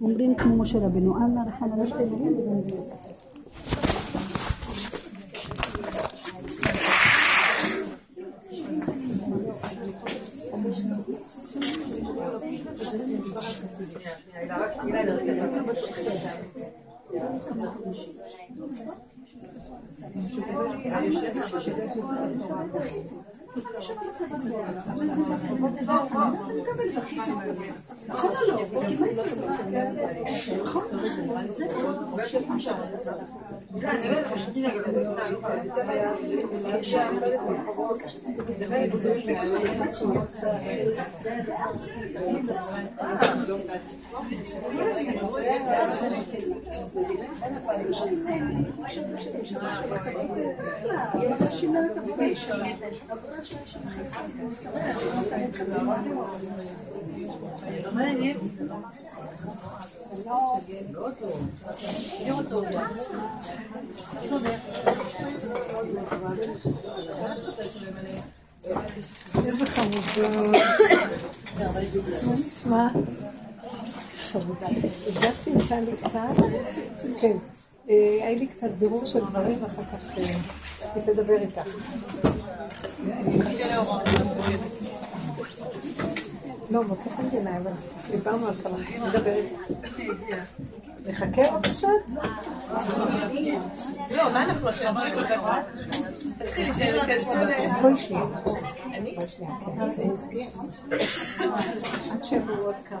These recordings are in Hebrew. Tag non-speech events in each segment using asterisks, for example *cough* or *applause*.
אומרים כמו משה רבנו, אללה רחמנה שתי מילים וזה נכון, מביא איזה חמודות. מה נשמע? הגשתי את טלי קצת, כן. היה לי קצת בירור של דברים, ואחר כך היא תדבר איתך. לא, מוצא חן בעיניי, אבל דיברנו על נדבר איתך. נחכה עוד קצת? לא, מה אנחנו עכשיו? תתחילי שהם ייכנסו ל... בואי שנייה. בואי שנייה, כן. עד שיבואו עוד כמה.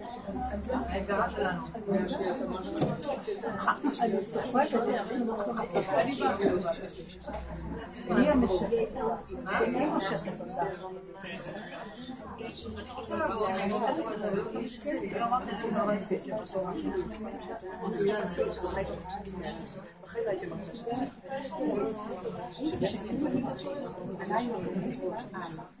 ההגדרה שלנו. היא המשכת. היא מושכת אותה. Thank you.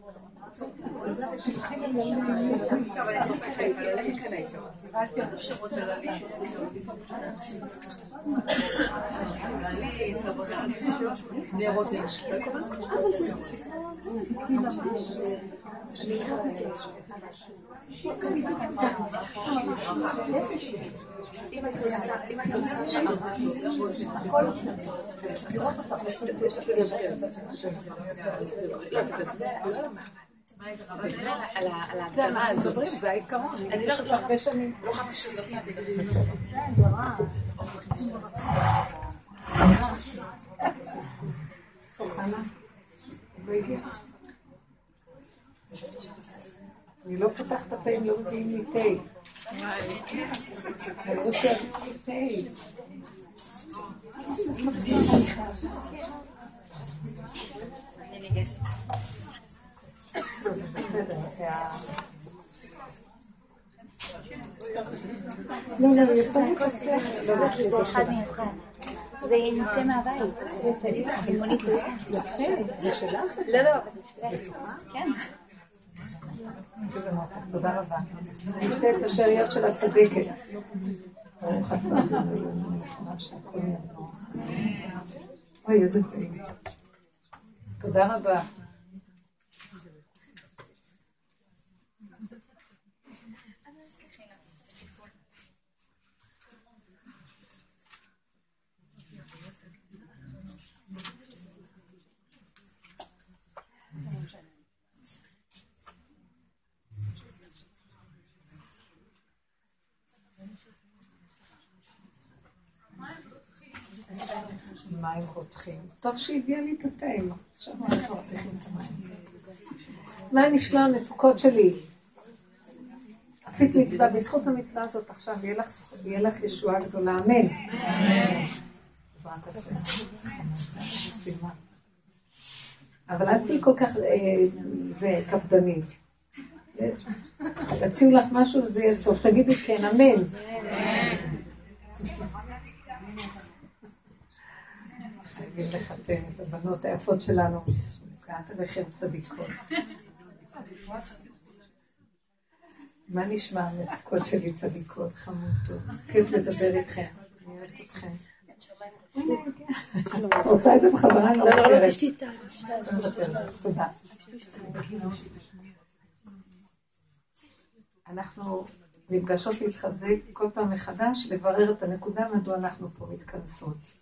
אני אני לא הרבה פותחת את הפה אם לא מביאים לי תה. אני לא שיביאו לי תה. לא, לא. זה אחד מיוחד. זה יצא מהבית. זה מונית זה שלך? לא, לא. כן. תודה רבה. נשתה את השאריות של אתה אוי, איזה. תודה רבה. מים רותחים. טוב שהביאה לי את התה, עכשיו אנחנו רותחים את המים. מה נשמע המתוקות שלי? עשית מצווה, בזכות המצווה הזאת עכשיו יהיה לך, ישועה גדולה, אמן. אבל אל תהיי כל כך, אה, זה, קפדנית. תציעו לך משהו וזה יהיה טוב, תגידי כן, אמן. חייבים לחתן את הבנות היפות שלנו, קעת עליכם צדיקות. מה נשמע המתוקות שלי צדיקות, חמודות? כיף לדבר איתכם, אני אוהבת אתכם. את רוצה את זה בחזרה? לא, לא, לא, תשתי את תודה. אנחנו נפגשות להתחזק כל פעם מחדש, לברר את הנקודה מדוע אנחנו פה מתכנסות.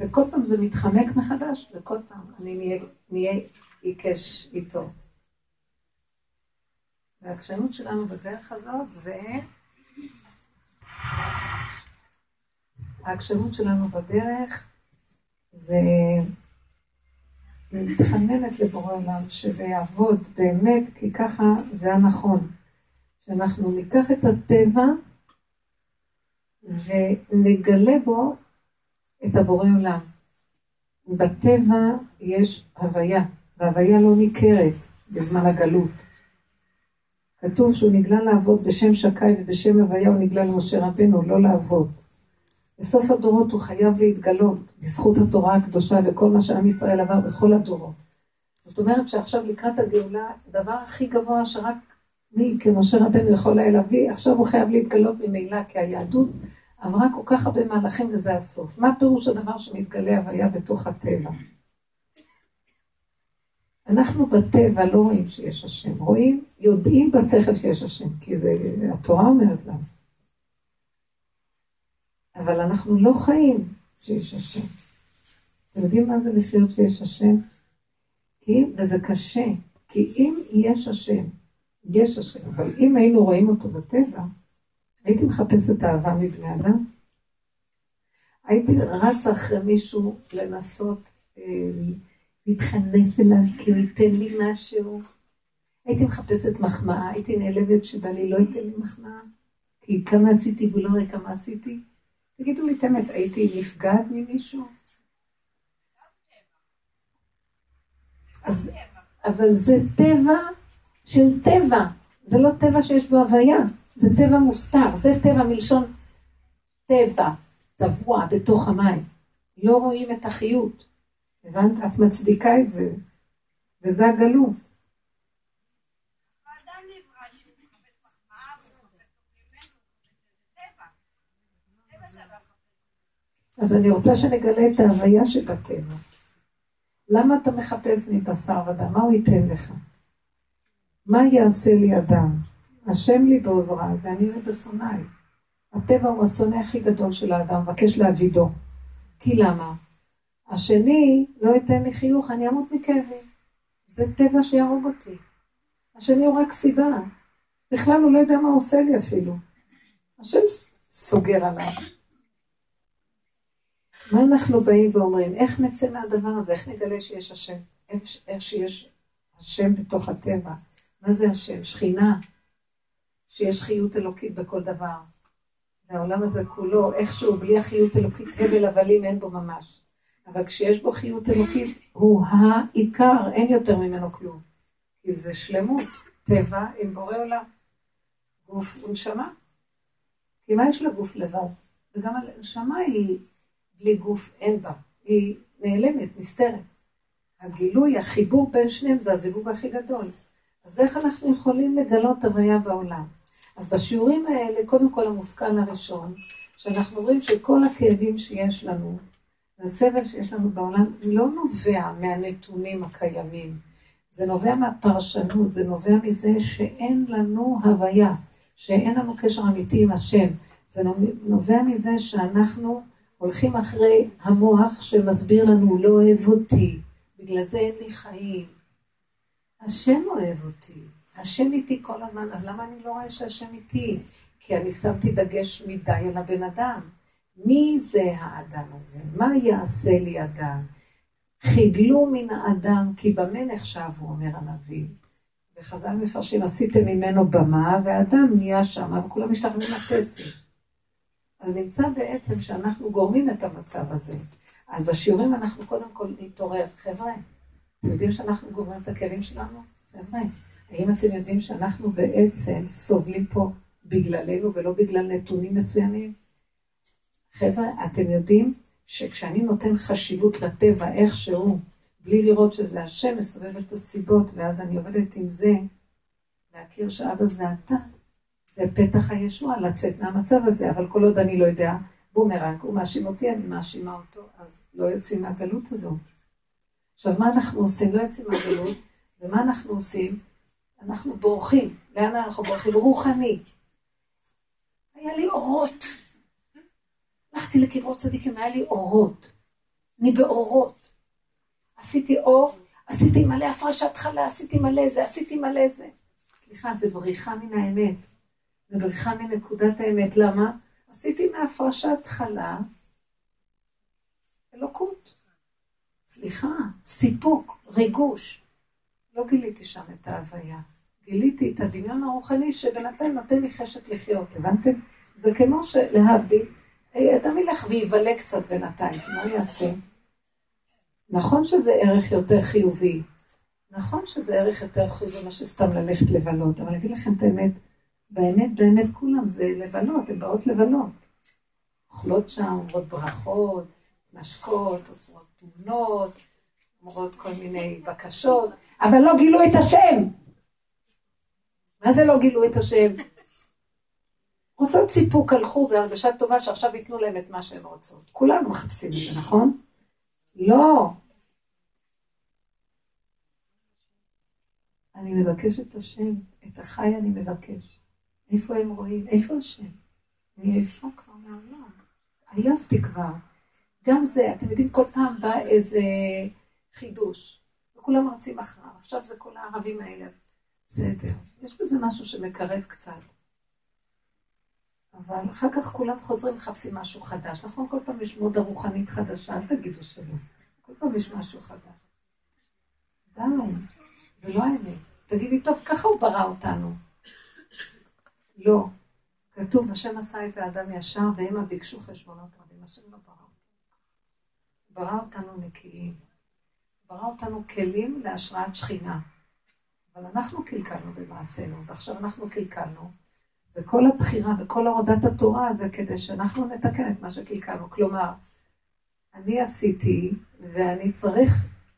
וכל פעם זה מתחמק מחדש, וכל פעם אני נהיה עיקש איתו. והעקשנות שלנו בדרך הזאת זה... העקשנות שלנו בדרך זה מתחננת לבורא עולם שזה יעבוד באמת, כי ככה זה הנכון. שאנחנו ניקח את הטבע ונגלה בו את הבורא עולם. בטבע יש הוויה, והוויה לא ניכרת בזמן הגלות. כתוב שהוא נגלה לעבוד בשם שקי ובשם הוויה הוא נגלה למשה רבנו, לא לעבוד. בסוף הדורות הוא חייב להתגלות בזכות התורה הקדושה וכל מה שעם ישראל עבר בכל הדורות. זאת אומרת שעכשיו לקראת הגאולה, הדבר הכי גבוה שרק מי כמשה רבנו יכול היה להביא, עכשיו הוא חייב להתגלות ממילא, כי היהדות עברה כל כך הרבה מהלכים וזה הסוף. מה פירוש הדבר שמתגלה הוויה בתוך הטבע? אנחנו בטבע לא רואים שיש השם, רואים, יודעים בשכל שיש השם, כי זה, התורה אומרת לנו. אבל אנחנו לא חיים שיש השם. אתם יודעים מה זה לחיות שיש השם? כי, וזה קשה, כי אם יש השם, יש השם, אבל אם היינו רואים אותו בטבע, הייתי מחפשת אהבה מבני אדם? הייתי רצה אחרי מישהו לנסות אה, להתחנף אליו כי הוא ייתן לי משהו. הייתי מחפשת מחמאה, הייתי נעלבת שבעלי לא ייתן לי מחמאה, כי כמה עשיתי והוא לא רואה כמה עשיתי. תגידו לי את האמת, הייתי נפגעת ממישהו? אז, אבל זה טבע של טבע, זה לא טבע שיש בו הוויה. זה טבע מוסתר, זה טבע מלשון טבע, טבוע בתוך המים. לא רואים את החיות. הבנת? את מצדיקה את זה, וזה הגלות. אז אני רוצה שנגלה את ההוויה שבטבע. למה אתה מחפש מבשר ודם? מה הוא ייתן לך? מה יעשה לי אדם? השם לי בעוזריי ואני אראה בשונאי. הטבע הוא השונא הכי גדול של האדם, מבקש להבידו. כי למה? השני לא ייתן לי חיוך, אני אמות מכאבים. זה טבע שיהרוג אותי. השני הוא רק סיבה. בכלל הוא לא יודע מה הוא עושה לי אפילו. השם סוגר עליו. מה אנחנו באים ואומרים? איך נצא מהדבר הזה? איך נגלה שיש השם? איך שיש השם בתוך הטבע? מה זה השם? שכינה. שיש חיות אלוקית בכל דבר. והעולם הזה כולו, איכשהו, בלי החיות אלוקית, הבל הבלים אין בו ממש. אבל כשיש בו חיות אלוקית, הוא העיקר, אין יותר ממנו כלום. כי זה שלמות, טבע עם בורא עולם. גוף ונשמה. כי מה יש לגוף לבד? וגם הנשמה היא בלי גוף, אין בה. היא נעלמת, נסתרת. הגילוי, החיבור בין שניהם זה הזיווג הכי גדול. אז איך אנחנו יכולים לגלות הוויה בעולם? אז בשיעורים האלה, קודם כל המושכל הראשון, שאנחנו רואים שכל הכאבים שיש לנו, והסבל שיש לנו בעולם, לא נובע מהנתונים הקיימים. זה נובע מהפרשנות, זה נובע מזה שאין לנו הוויה, שאין לנו קשר אמיתי עם השם. זה נובע מזה שאנחנו הולכים אחרי המוח שמסביר לנו, לא אוהב אותי, בגלל זה אין לי חיים. השם אוהב אותי, השם איתי כל הזמן, אז למה אני לא רואה שהשם איתי? כי אני שמתי דגש מדי על הבן אדם. מי זה האדם הזה? מה יעשה לי אדם? חידלו מן האדם, כי במה נחשב, הוא אומר הנביא. וחז"ל מפרשים, עשיתם ממנו במה, והאדם נהיה שם, וכולם משתחווים לכסף. אז נמצא בעצם שאנחנו גורמים את המצב הזה. אז בשיעורים אנחנו קודם כל נתעורר. חבר'ה, אתם יודעים שאנחנו גורמים את הכאבים שלנו? חבר'ה, האם אתם יודעים שאנחנו בעצם סובלים פה בגללנו ולא בגלל נתונים מסוימים? חבר'ה, אתם יודעים שכשאני נותן חשיבות לטבע איכשהו, בלי לראות שזה השם מסובב את הסיבות, ואז אני עובדת עם זה, להכיר שאבא זה אתה, זה פתח הישועה לצאת מהמצב הזה, אבל כל עוד אני לא יודע, בומרנג, הוא מאשים אותי, אני מאשימה אותו, אז לא יוצאים מהגלות הזו. עכשיו, מה אנחנו עושים? לא יוצאים מהגלות, ומה אנחנו עושים? אנחנו בורחים. לאן אנחנו בורחים? רוחני. היה לי אורות. הלכתי לקברות צדיקים, היה לי אורות. אני באורות. עשיתי אור, עשיתי מלא הפרשת חלה, עשיתי מלא זה, עשיתי מלא זה. סליחה, זה בריחה מן האמת. זה בריחה מנקודת האמת. למה? עשיתי מהפרשת חלה אלוקות. סליחה, סיפוק, ריגוש. לא גיליתי שם את ההוויה. גיליתי את הדמיון הרוחני שבינתיים נותן לי חשק לחיות, הבנתם? זה כמו שלהבדיל, אדם ילך ויבלה קצת בינתיים, מה יעשה? נכון שזה ערך יותר חיובי, נכון שזה ערך יותר חיובי ממה שסתם ללכת לבלות, אבל אני אגיד לכם את האמת, באמת, באמת כולם זה לבלות, הן באות לבלות. אוכלות שם, אומרות ברכות, משקות, עושות תמונות, אומרות כל מיני בקשות, אבל לא גילו את השם. מה זה לא גילו את השם? רוצות סיפוק, הלכו בהרגשה טובה שעכשיו ייתנו להם את מה שהן רוצות. כולנו מחפשים את זה, נכון? לא. אני מבקש את השם, את החי אני מבקש. איפה הם רואים? איפה השם? אני עייפה כבר מהעולם. עייפתי כבר. גם זה, אתם יודעים, כל פעם בא איזה חידוש, וכולם רצים אחריו. עכשיו זה כל הערבים האלה, אז בסדר. יש בזה משהו שמקרב קצת. אבל אחר כך כולם חוזרים, מחפשים משהו חדש. נכון? כל פעם יש מודה רוחנית חדשה, אל תגידו שלא. כל פעם יש משהו חדש. די, זה לא האמת. תגידי, טוב, ככה הוא ברא אותנו. לא. כתוב, השם עשה את האדם ישר, והמה ביקשו חשבונות רבים. השם לא ברא אותנו. ברא אותנו נקיים. ברא אותנו כלים להשראת שכינה. אבל אנחנו קלקלנו במעשינו, ועכשיו אנחנו קלקלנו, וכל הבחירה וכל הורדת התורה זה כדי שאנחנו נתקן את מה שקלקלנו. כלומר, אני עשיתי, ואני צריך,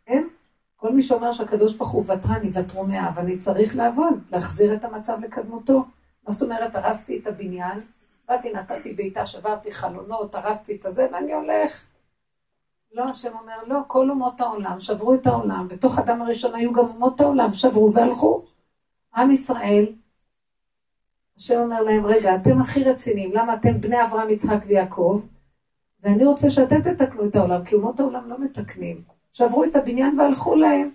אין, כל מי שאומר שהקדוש ברוך הוא ותרן, יוותרו מאה, ואני צריך לעבוד, להחזיר את המצב לקדמותו. מה זאת אומרת, הרסתי את הבניין, באתי, נתתי בעיטה, שברתי חלונות, הרסתי את הזה, ואני הולך. לא, השם אומר, לא, כל אומות העולם שברו את העולם, בתוך אדם הראשון היו גם אומות העולם, שברו והלכו. עם ישראל, השם אומר להם, רגע, אתם הכי רציניים, למה אתם בני אברהם, יצחק ויעקב? ואני רוצה שאתם תתקנו את העולם, כי אומות העולם לא מתקנים. שברו את הבניין והלכו להם.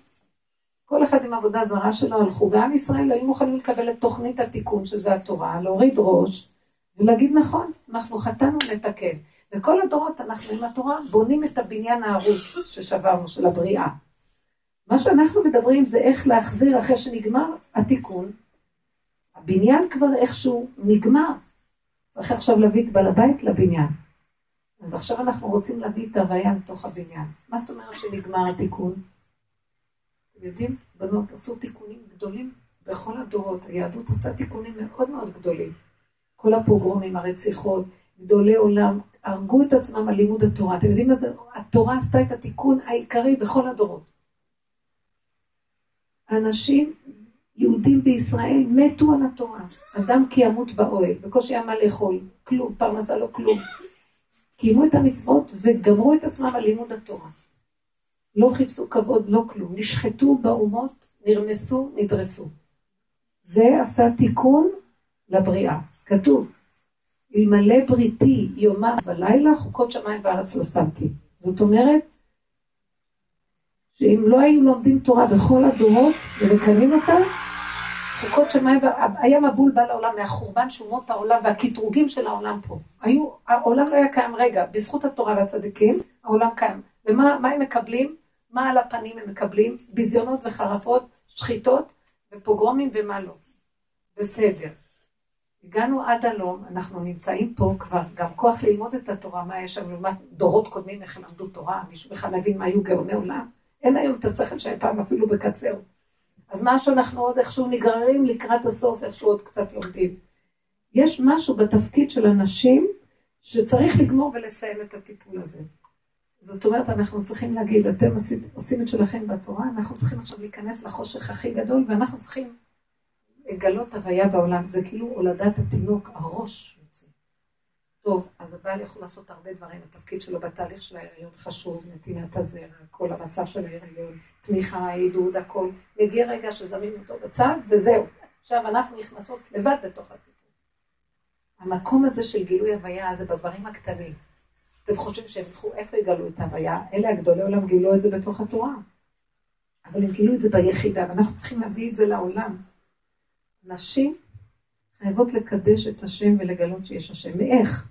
כל אחד עם עבודה זרה שלו הלכו, ועם ישראל היו מוכנים לקבל את תוכנית התיקון, שזה התורה, להוריד ראש, ולהגיד נכון, אנחנו חטאנו, נתקן. וכל הדורות אנחנו עם התורה בונים את הבניין ההרוס ששברנו, של הבריאה. מה שאנחנו מדברים זה איך להחזיר אחרי שנגמר התיקון. הבניין כבר איכשהו נגמר. צריך עכשיו להביא את בעל הבית לבניין. אז עכשיו אנחנו רוצים להביא את ההוויה לתוך הבניין. מה זאת אומרת שנגמר התיקון? אתם יודעים, בנות עשו תיקונים גדולים בכל הדורות. היהדות עשתה תיקונים מאוד מאוד גדולים. כל הפוגרומים, הרציחות, גדולי עולם, הרגו את עצמם על לימוד התורה. אתם יודעים מה זה? התורה עשתה את התיקון העיקרי בכל הדורות. אנשים, יהודים בישראל, מתו על התורה. אדם כי ימות באוהל, בקושי היה מה לאכול, כלום, פרנסה לא כלום. קיימו את המצוות וגמרו את עצמם על לימוד התורה. לא חיפשו כבוד, לא כלום. נשחטו באומות, נרמסו, נדרסו. זה עשה תיקון לבריאה. כתוב, אלמלא בריתי יומם ולילה, חוקות שמיים וארץ לא שמתי. זאת אומרת, שאם לא היו לומדים תורה בכל הדורות ומקיימים אותה, חוקות שמיים, היה מבול בא לעולם מהחורבן שומות העולם והקטרוגים של העולם פה. היו, העולם לא היה קיים רגע, בזכות התורה והצדיקים, העולם קיים. ומה הם מקבלים? מה על הפנים הם מקבלים? ביזיונות וחרפות, שחיטות ופוגרומים ומה לא. בסדר. הגענו עד הלום, אנחנו נמצאים פה כבר, גם כוח ללמוד את התורה, מה יש שם לעומת דורות קודמים, איך למדו תורה, מישהו בכלל מבין מה היו גאוני עולם. אין היום את השכל שהיה פעם אפילו בקצר. אז מה שאנחנו עוד איכשהו נגררים לקראת הסוף, איכשהו עוד קצת לומדים. יש משהו בתפקיד של אנשים שצריך לגמור ולסיים את הטיפול הזה. זאת אומרת, אנחנו צריכים להגיד, אתם עושים את שלכם בתורה, אנחנו צריכים עכשיו להיכנס לחושך הכי גדול, ואנחנו צריכים לגלות הוויה בעולם. זה כאילו הולדת התינוק, הראש יוצא. טוב, אז הבעל יכול לעשות הרבה דברים, התפקיד שלו בתהליך של ההיריון חשוב, נתינת הזרע, כל המצב של ההיריון, תמיכה, עידוד, הכל. מגיע רגע שזמים אותו בצד, וזהו. עכשיו אנחנו נכנסות לבד לתוך הסיפור. המקום הזה של גילוי הוויה זה בדברים הקטנים. אתם חושבים שהם ילכו, איפה יגלו את ההוויה? אלה הגדולי עולם גילו את זה בתוך התורה. אבל הם גילו את זה ביחידה, ואנחנו צריכים להביא את זה לעולם. נשים חייבות לקדש את השם ולגלות שיש השם. מאיך?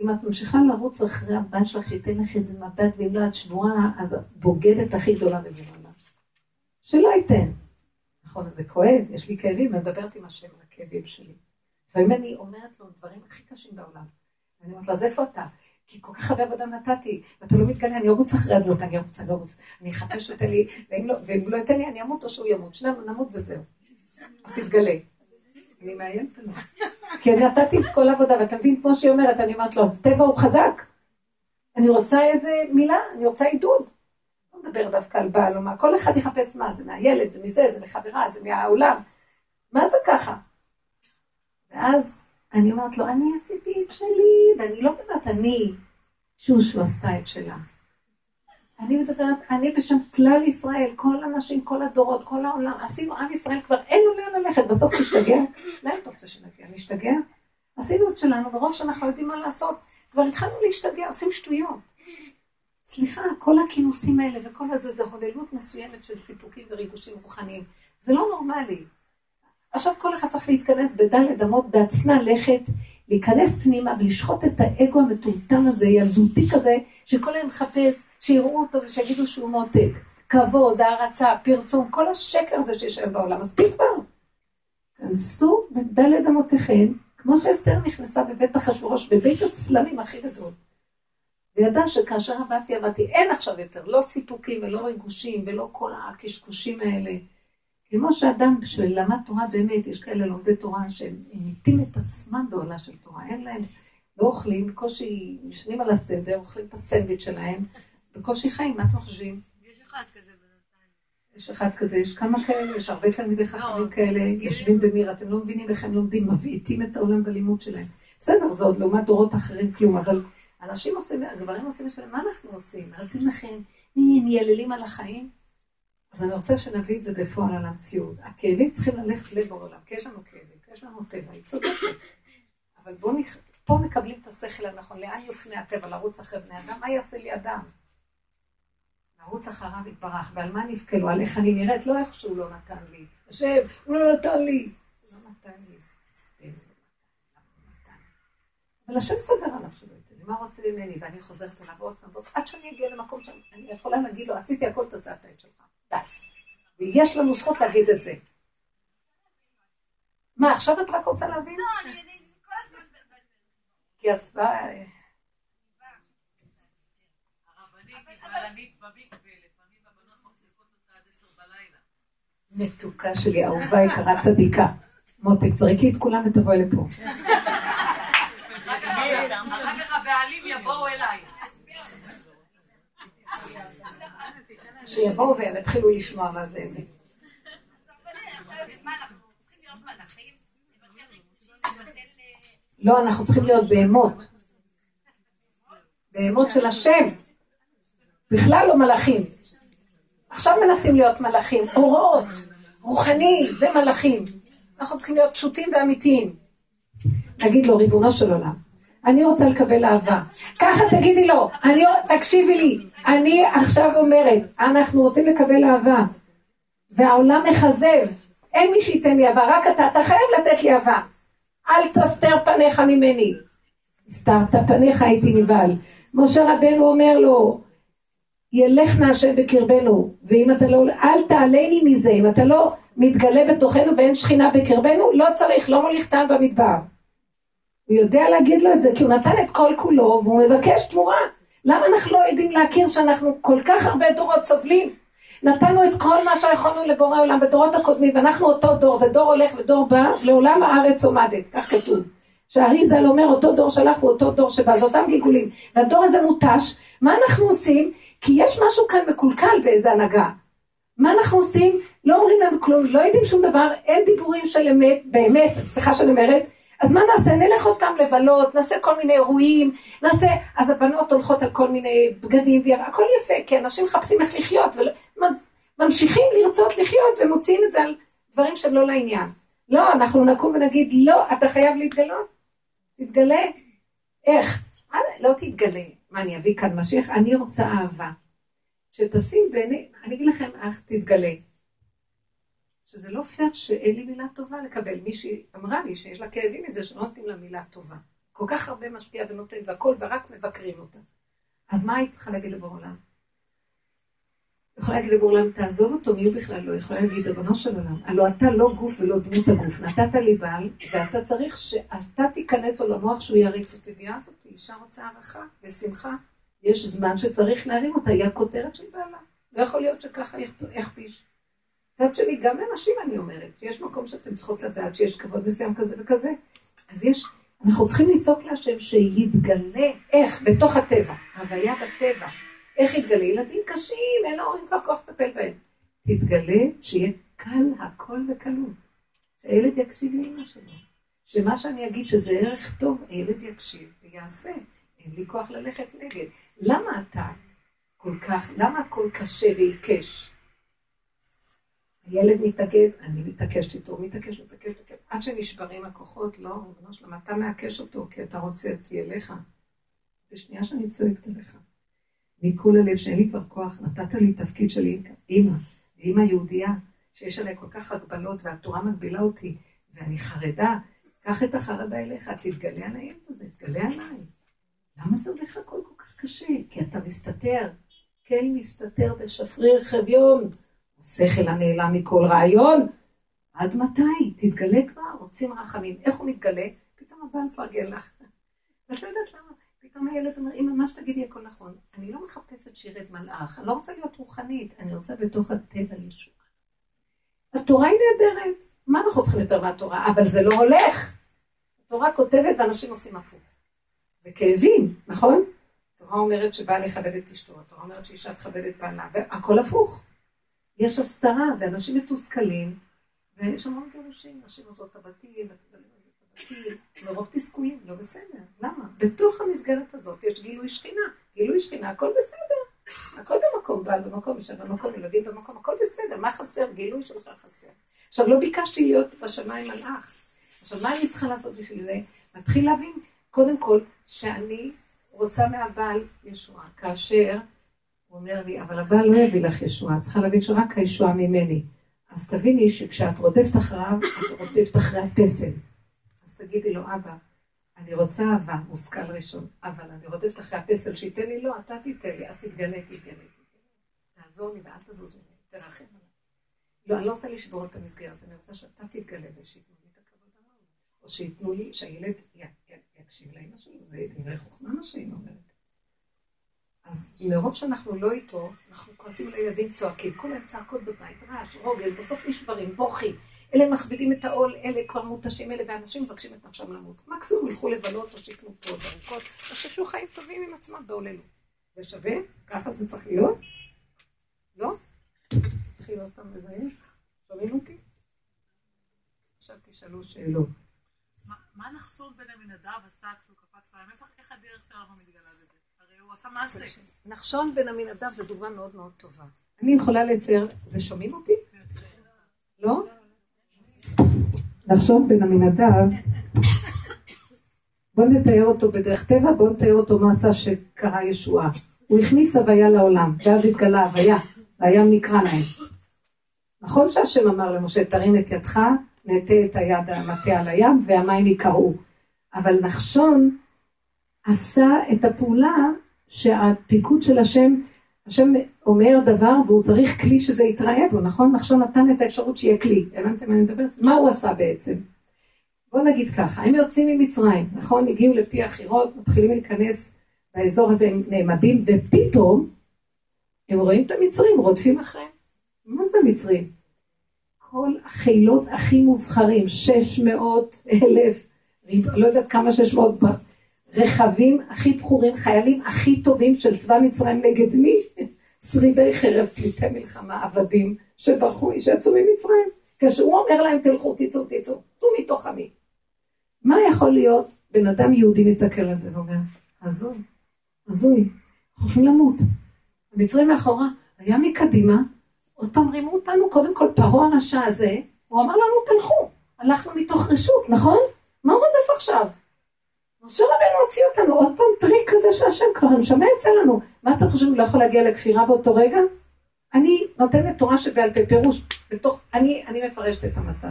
אם את ממשיכה לרוץ אחרי הבן שלך, שייתן לך איזה מבט, ואם לא את שבועה, אז את בוגדת הכי גדולה בגבולה. שלא ייתן. נכון, זה כואב, יש לי כאבים, אני מדברת עם השם על הכאבים שלי. לפעמים אני אומרת לו דברים הכי קשים בעולם. ואני אומרת לו, אז איפה אתה? כי כל כך הרבה עבודה נתתי, ואתה לא מתגלה, אני ארוץ אחרי הדלות, אני ארוץ, אני ארוץ. אני אחפש ייתן לי, ואם לא, לא ייתן לי, אני אמות או שהוא ימות. שנינו נמות וזהו. אז תתגלה. אני מאיימת עליו. כי אני נתתי את כל העבודה, ואתה מבין, כמו שהיא אומרת, אני אומרת לו, אז טבע הוא חזק. אני רוצה איזה מילה, אני רוצה עידוד. לא מדבר דווקא על בעל או מה, כל אחד יחפש מה, זה מהילד, זה מזה, זה מחברה, זה מהעולם. מה זה ככה? ואז אני אומרת לו, אני עשיתי את שלי, ואני לא מדברת אני, שושו עשתה את שלה. אני מדברת, אני בשם כלל ישראל, כל הנשים, כל הדורות, כל העולם, עשינו עם ישראל כבר, אין לו לאן ללכת, בסוף נשתגע. לאן אתה רוצה שנגיע? נשתגע? עשינו את שלנו, ברוב שאנחנו יודעים מה לעשות. כבר התחלנו להשתגע, עושים שטויות. סליחה, כל הכינוסים האלה וכל הזה, זה הוללות מסוימת של סיפוקים וריגושים רוחניים. זה לא נורמלי. עכשיו כל אחד צריך להתכנס בדלת אמות בעצמה לכת, להיכנס פנימה ולשחוט את האגו המטומטם הזה, ילדותי כזה, שכל היום מחפש, שיראו אותו ושיגידו שהוא מותק. כבוד, הערצה, פרסום, כל השקר הזה שיש היום בעולם. מספיק כבר. כנסו בדלת אמותיכם, כמו שאסתר נכנסה בבית אחשורוש, בבית הצלמים הכי גדול. וידע שכאשר עבדתי, עבדתי, אין עכשיו יותר, לא סיפוקים ולא ריגושים ולא כל הקשקושים האלה. כמו שאדם שלמד תורה באמת, יש כאלה לומדי תורה שהם מתים את עצמם בעולה של תורה, אין להם, לא אוכלים, בקושי ישנים על הסדר, אוכלים את הסנדוויץ' שלהם, בקושי חיים, מה אתם חושבים? יש אחד כזה. יש אחד כזה, יש כמה כאלה, יש הרבה תלמידי חכמים כאלה, יושבים במיר, אתם לא מבינים איך הם לומדים, מבעיטים את העולם בלימוד שלהם. בסדר, זה עוד לעומת דורות אחרים כלום, אבל אנשים עושים, הגברים עושים את מה אנחנו עושים? רצים לכם, מייללים על החיים? אז אני רוצה שנביא את זה בפועל על המציאות. הכאבים צריכים ללכת לב העולם, כי יש לנו כאבים, כי יש לנו טבע, היא צודקת. אבל בואו נח... פה מקבלים את השכל הנכון, לאן יופנה הטבע, לרוץ אחרי בני אדם, מה יעשה לי אדם? לרוץ אחריו יתברך, ועל מה נבכה לו, על איך אני נראית, לא איך שהוא לא נתן לי. השם, הוא לא נתן לי. הוא לא נתן לי, אבל השם סדר עליו שלא ייתן לי, מה רוצה ממני? ואני חוזרת אליו עוד פעם, עד שאני אגיע למקום שאני יכולה להגיד לו, עשיתי הכל, תעשה את העת שלך. ויש לנו זכות להגיד את זה. מה, עכשיו את רק רוצה להבין? לא, אני כל הזמן... כי את באה... מתוקה שלי, אהובה יקרה צדיקה. מותק, זרקי את כולם ותבואי לפה. *laughs* שיבואו והם יתחילו לשמוע מה זה אמת. לא, אנחנו צריכים להיות בהמות. בהמות של השם. בכלל לא מלאכים. עכשיו מנסים להיות מלאכים. אורות, רוחני, זה מלאכים. אנחנו צריכים להיות פשוטים ואמיתיים. נגיד לו, ריבונו של עולם, אני רוצה לקבל אהבה. ככה תגידי לו, אני, תקשיבי לי, אני עכשיו אומרת, אנחנו רוצים לקבל אהבה. והעולם מכזב, אין מי שייתן לי אהבה, רק אתה, אתה חייב לתת לי אהבה. אל תסתר פניך ממני. הסתרת פניך הייתי נבהל. משה רבנו אומר לו, ילך נא השם בקרבנו, ואם אתה לא, אל תעלני מזה, אם אתה לא מתגלה בתוכנו ואין שכינה בקרבנו, לא צריך, לא מוליך טעם במדבר. הוא יודע להגיד לו את זה, כי הוא נתן את כל כולו, והוא מבקש תמורה. למה אנחנו לא יודעים להכיר שאנחנו כל כך הרבה דורות סובלים? נתנו את כל מה שיכולנו לבורא עולם בדורות הקודמים, ואנחנו אותו דור, זה דור הולך ודור בא, לעולם הארץ עומדת, כך כתוב. שהארי ז"ל אומר, אותו דור שלח הוא אותו דור שבא, זה אותם גלגולים. והדור הזה מותש, מה אנחנו עושים? כי יש משהו כאן מקולקל באיזה הנהגה. מה אנחנו עושים? לא אומרים לנו כלום, לא יודעים שום דבר, אין דיבורים של אמת, באמת, סליחה שאני אומרת, אז מה נעשה? נלך עוד פעם לבלות, נעשה כל מיני אירועים, נעשה, אז הבנות הולכות על כל מיני בגדים, הכל יפה, כי אנשים מחפשים איך לחיות, וממשיכים לרצות לחיות ומוציאים את זה על דברים שהם לא לעניין. לא, אנחנו נקום ונגיד, לא, אתה חייב להתגלות, תתגלה. איך? לא תתגלה. מה, אני אביא כאן משיח? אני רוצה אהבה. שתשים בעיני, אני אגיד לכם איך תתגלה. שזה לא פייר שאין לי מילה טובה לקבל. מישהי אמרה לי שיש לה כאבים מזה שלא נותנים לה מילה טובה. כל כך הרבה משקיע ונותן והכל, ורק מבקרים אותה. אז מה היית צריכה להגיד לבור עולם? יכולה להגיד לבור עולם, תעזוב אותו, מי הוא בכלל לא? יכולה להגיד, ריבונו של עולם, הלוא אתה לא גוף ולא דמות הגוף, נתת לי בעל, ואתה צריך שאתה תיכנס לו למוח שהוא יריץ אותי ויאהב אותי, אישה רוצה הערכה ושמחה. יש זמן שצריך להרים אותה, היא הכותרת של בעלה. לא יכול להיות שככה יכפיש. מצד שני, גם לנשים אני אומרת, שיש מקום שאתן צריכות לדעת שיש כבוד מסוים כזה וכזה. אז יש, אנחנו צריכים לצעוק להשם שיתגלה, איך? בתוך הטבע, הוויה בטבע. איך יתגלה? ילדים קשים, אין להורים כבר כוח לטפל בהם. תתגלה שיהיה קל הכל וקלות. שהילד יקשיב לאמא שלו. שמה שאני אגיד שזה ערך טוב, הילד יקשיב ויעשה. אין לי כוח ללכת נגד. למה אתה כל כך, למה הכל קשה ועיקש? הילד מתאגד, אני מתעקשת איתו, הוא מתעקש, מתעקש, מתעקש, עד שנשברים הכוחות, לא, ריבונו שלמה, אתה מעקש אותו, כי אתה רוצה אותי אליך. בשנייה שאני צועקת אליך. מכל הלב שאין לי כבר כוח, נתת לי תפקיד של אימא, אימא יהודייה, שיש עליה כל כך הגבלות, והתורה מגבילה אותי, ואני חרדה, קח את החרדה אליך, תתגלה על הילד הזה, תתגלה עליי. למה זה הולך הכל כל כך קשה? כי אתה מסתתר, כן מסתתר בשפריר חביון. השכל הנעלם מכל רעיון. עד מתי? תתגלה כבר, רוצים רחמים. איך הוא מתגלה? פתאום הבא מפרגן לך. *laughs* ואת לא יודעת למה. פתאום הילד אומר, אמא, מה שתגידי הכל נכון. אני לא מחפשת שירת מלאך, אני לא רוצה להיות רוחנית, אני רוצה בתוך הטבע ישועה. התורה היא נהדרת. מה אנחנו צריכים יותר מהתורה? אבל זה לא הולך. התורה כותבת ואנשים עושים הפוך. זה כאבים, נכון? התורה אומרת שבעל יכבד את אשתו, התורה אומרת שאישה תכבד את בעלה, והכל הפוך. יש הסתרה, ואנשים מתוסכלים, ויש המון גירושים, נשים עוזרות את הבתים, מרוב תסכולים, לא בסדר. למה? בתוך המסגרת הזאת יש גילוי שכינה. גילוי שכינה, הכל בסדר. הכל במקום, בעל במקום, אישה במקום, ילדים במקום, הכל בסדר. מה חסר? גילוי שלך חסר. עכשיו, לא ביקשתי להיות בשמיים מלאך. עכשיו, מה אני צריכה לעשות בשביל זה? להתחיל להבין, קודם כל, שאני רוצה מהבעל ישועה. כאשר הוא אומר לי, אבל הבעל לא יביא לך ישועה, את צריכה להבין שרק הישועה ממני. אז תביני שכשאת רודפת אחריו, את רודפת אחרי הפסל. אז תגידי לו, אבא, אני רוצה אהבה, מושכל ראשון, אבל אני רודפת אחרי הפסל שייתן לי, לא, אתה תיתן לי, אז תתגלה, תתגלה, תעזור לי ואל תזוז ממני, תרחם עליי. לא, אני לא רוצה לשבור את המסגרת, אני רוצה שאתה תתגלה ושייתנו לי את הכבוד הראוי. או שייתנו לי, שהילד יקשיב לאמא שלו, זה דברי חוכמה מה שהיא אומרת. אז מרוב שאנחנו לא איתו, אנחנו כועסים על הילדים צועקים, כל היום צעקות בבית, רעש, רוגז, בסוף נשברים, בוכים. אלה מכבידים את העול, אלה כבר מותשים, אלה, ואנשים מבקשים את נפשם למות. מקסימום ילכו לבלות או שיקנו פה ארוכות, או חיים טובים עם עצמם בעולנו. זה שווה? ככה זה צריך להיות? לא? תתחיל עוד פעם לזייף. שומעים אותי? עכשיו תשאלו שאלות. מה נחשון בן עמינדב עשה כשהוא קפץ להם? איך הדרך שלנו מתגלה בזה? הוא עשה מעשה. נחשון בן עמינדב זו דוגמה מאוד מאוד טובה. אני יכולה לצייר, זה שומעים אותי? לא? נחשון בן עמינדב, בואו נתאר אותו בדרך טבע, בואו נתאר אותו מה עשה שקרה ישועה. הוא הכניס הוויה לעולם, ואז התגלה הוויה, והים נקרא להם. נכון שהשם אמר למשה, תרים את ידך, נטה את היד המטה על הים, והמים יקראו. אבל נחשון עשה את הפעולה שהפיקוד של השם, השם אומר דבר והוא צריך כלי שזה יתראה בו, נכון? נחשון נתן את האפשרות שיהיה כלי. הבנתם מה אני מדברת? מה הוא עשה בעצם? בוא נגיד ככה, הם יוצאים ממצרים, נכון? הגיעו לפי החירות, מתחילים להיכנס באזור הזה, הם נעמדים, ופתאום הם רואים את המצרים, רודפים אחריהם. מה זה המצרים? כל החילות הכי מובחרים, 600 אלף, לא יודעת כמה 600, רכבים הכי בחורים, חיילים הכי טובים של צבא מצרים נגד מי? *laughs* שרידי חרב, פליטי מלחמה, עבדים, שברחו, שיצאו ממצרים. כשהוא אומר להם, תלכו, תצאו, תצאו, צאו מתוך עמי. מה יכול להיות? בן אדם יהודי מסתכל על זה ואומר, הזוי, הזוי, הולכים למות. המצרים מאחורה, היה מקדימה, עוד פעם רימו אותנו, קודם כל פרעה הרשע הזה, הוא אמר לנו, תלכו. הלכנו מתוך רשות, נכון? מה הוא רודף עכשיו? משה רבנו הוציא אותנו, עוד פעם טריק כזה שהשם כבר הנשמה יצא לנו. מה אתה חושב, הוא לא יכול להגיע לכפירה באותו רגע? אני נותנת תורה שבעל פה, פירוש, בתוך, אני, אני מפרשת את המצב.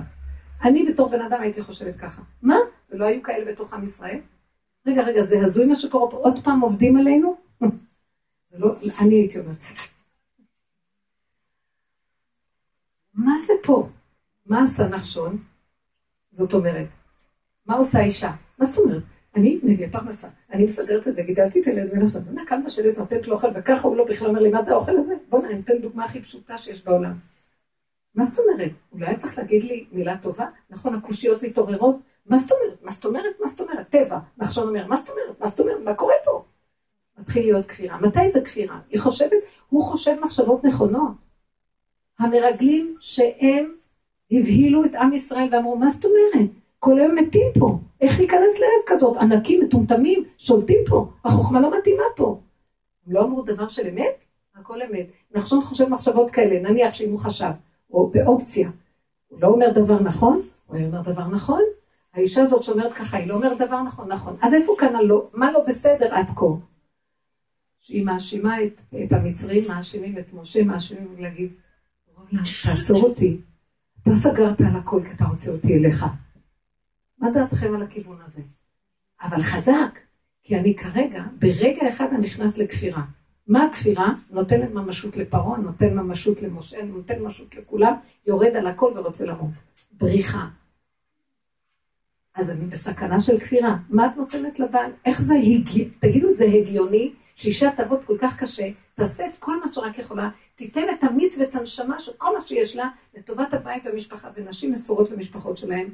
אני בתור בן אדם הייתי חושבת ככה. מה? ולא היו כאלה בתוך עם ישראל? רגע, רגע, זה הזוי מה שקורה פה, עוד פעם עובדים עלינו? *laughs* זה לא, אני הייתי אומרת את זה. מה זה פה? מה עשה נחשון? זאת אומרת, מה עושה אישה? מה זאת אומרת? אני מביאה פרנסה, אני מסדרת את זה, גידלתי את הילד בין עכשיו, נע כאן בשלט נותנת לו אוכל, וככה הוא לא בכלל אומר לי, מה זה האוכל הזה? בוא נראה, ניתן דוגמה הכי פשוטה שיש בעולם. מה זאת אומרת? אולי צריך להגיד לי מילה טובה? נכון, הקושיות מתעוררות? מה זאת אומרת? מה זאת אומרת? מה זאת אומרת? טבע. נחשון אומר, מה זאת אומרת? מה זאת אומרת? מה קורה פה? מתחיל להיות כפירה. מתי זה כפירה? היא חושבת, הוא חושב מחשבות נכונות. המרגלים שהם הבהילו את עם ישראל ואמרו, מה זאת אומרת? כל היום מתים פה. איך ניכנס לארץ כזאת? ענקים, מטומטמים, שולטים פה. החוכמה לא מתאימה פה. הם לא אמרו דבר של אמת? הכל אמת. נחשון חושב מחשבות כאלה, נניח שאם הוא חשב, או באופציה. הוא לא אומר דבר נכון, הוא אומר דבר נכון. האישה הזאת שאומרת ככה, היא לא אומרת דבר נכון, נכון. אז איפה כאן הלא, מה לא בסדר עד כה? שהיא מאשימה את, את המצרים, מאשימים את משה, מאשימים להגיד, תעצור אותי. אתה סגרת על הכל כי אתה רוצה אותי אליך. מה דעתכם על הכיוון הזה? אבל חזק, כי אני כרגע, ברגע אחד אני נכנס לכפירה. מה הכפירה? נותנת ממשות לפרעה, נותן ממשות למשה, נותן ממשות לכולם, יורד על הכל ורוצה למות. בריחה. אז אני בסכנה של כפירה. מה את נותנת לבעל? איך זה הגיוני? תגידו, זה הגיוני שאישה תעבוד כל כך קשה, תעשה את כל מה שרק יכולה, תיתן את המיץ ואת הנשמה של כל מה שיש לה לטובת הבית והמשפחה, ונשים מסורות למשפחות שלהן.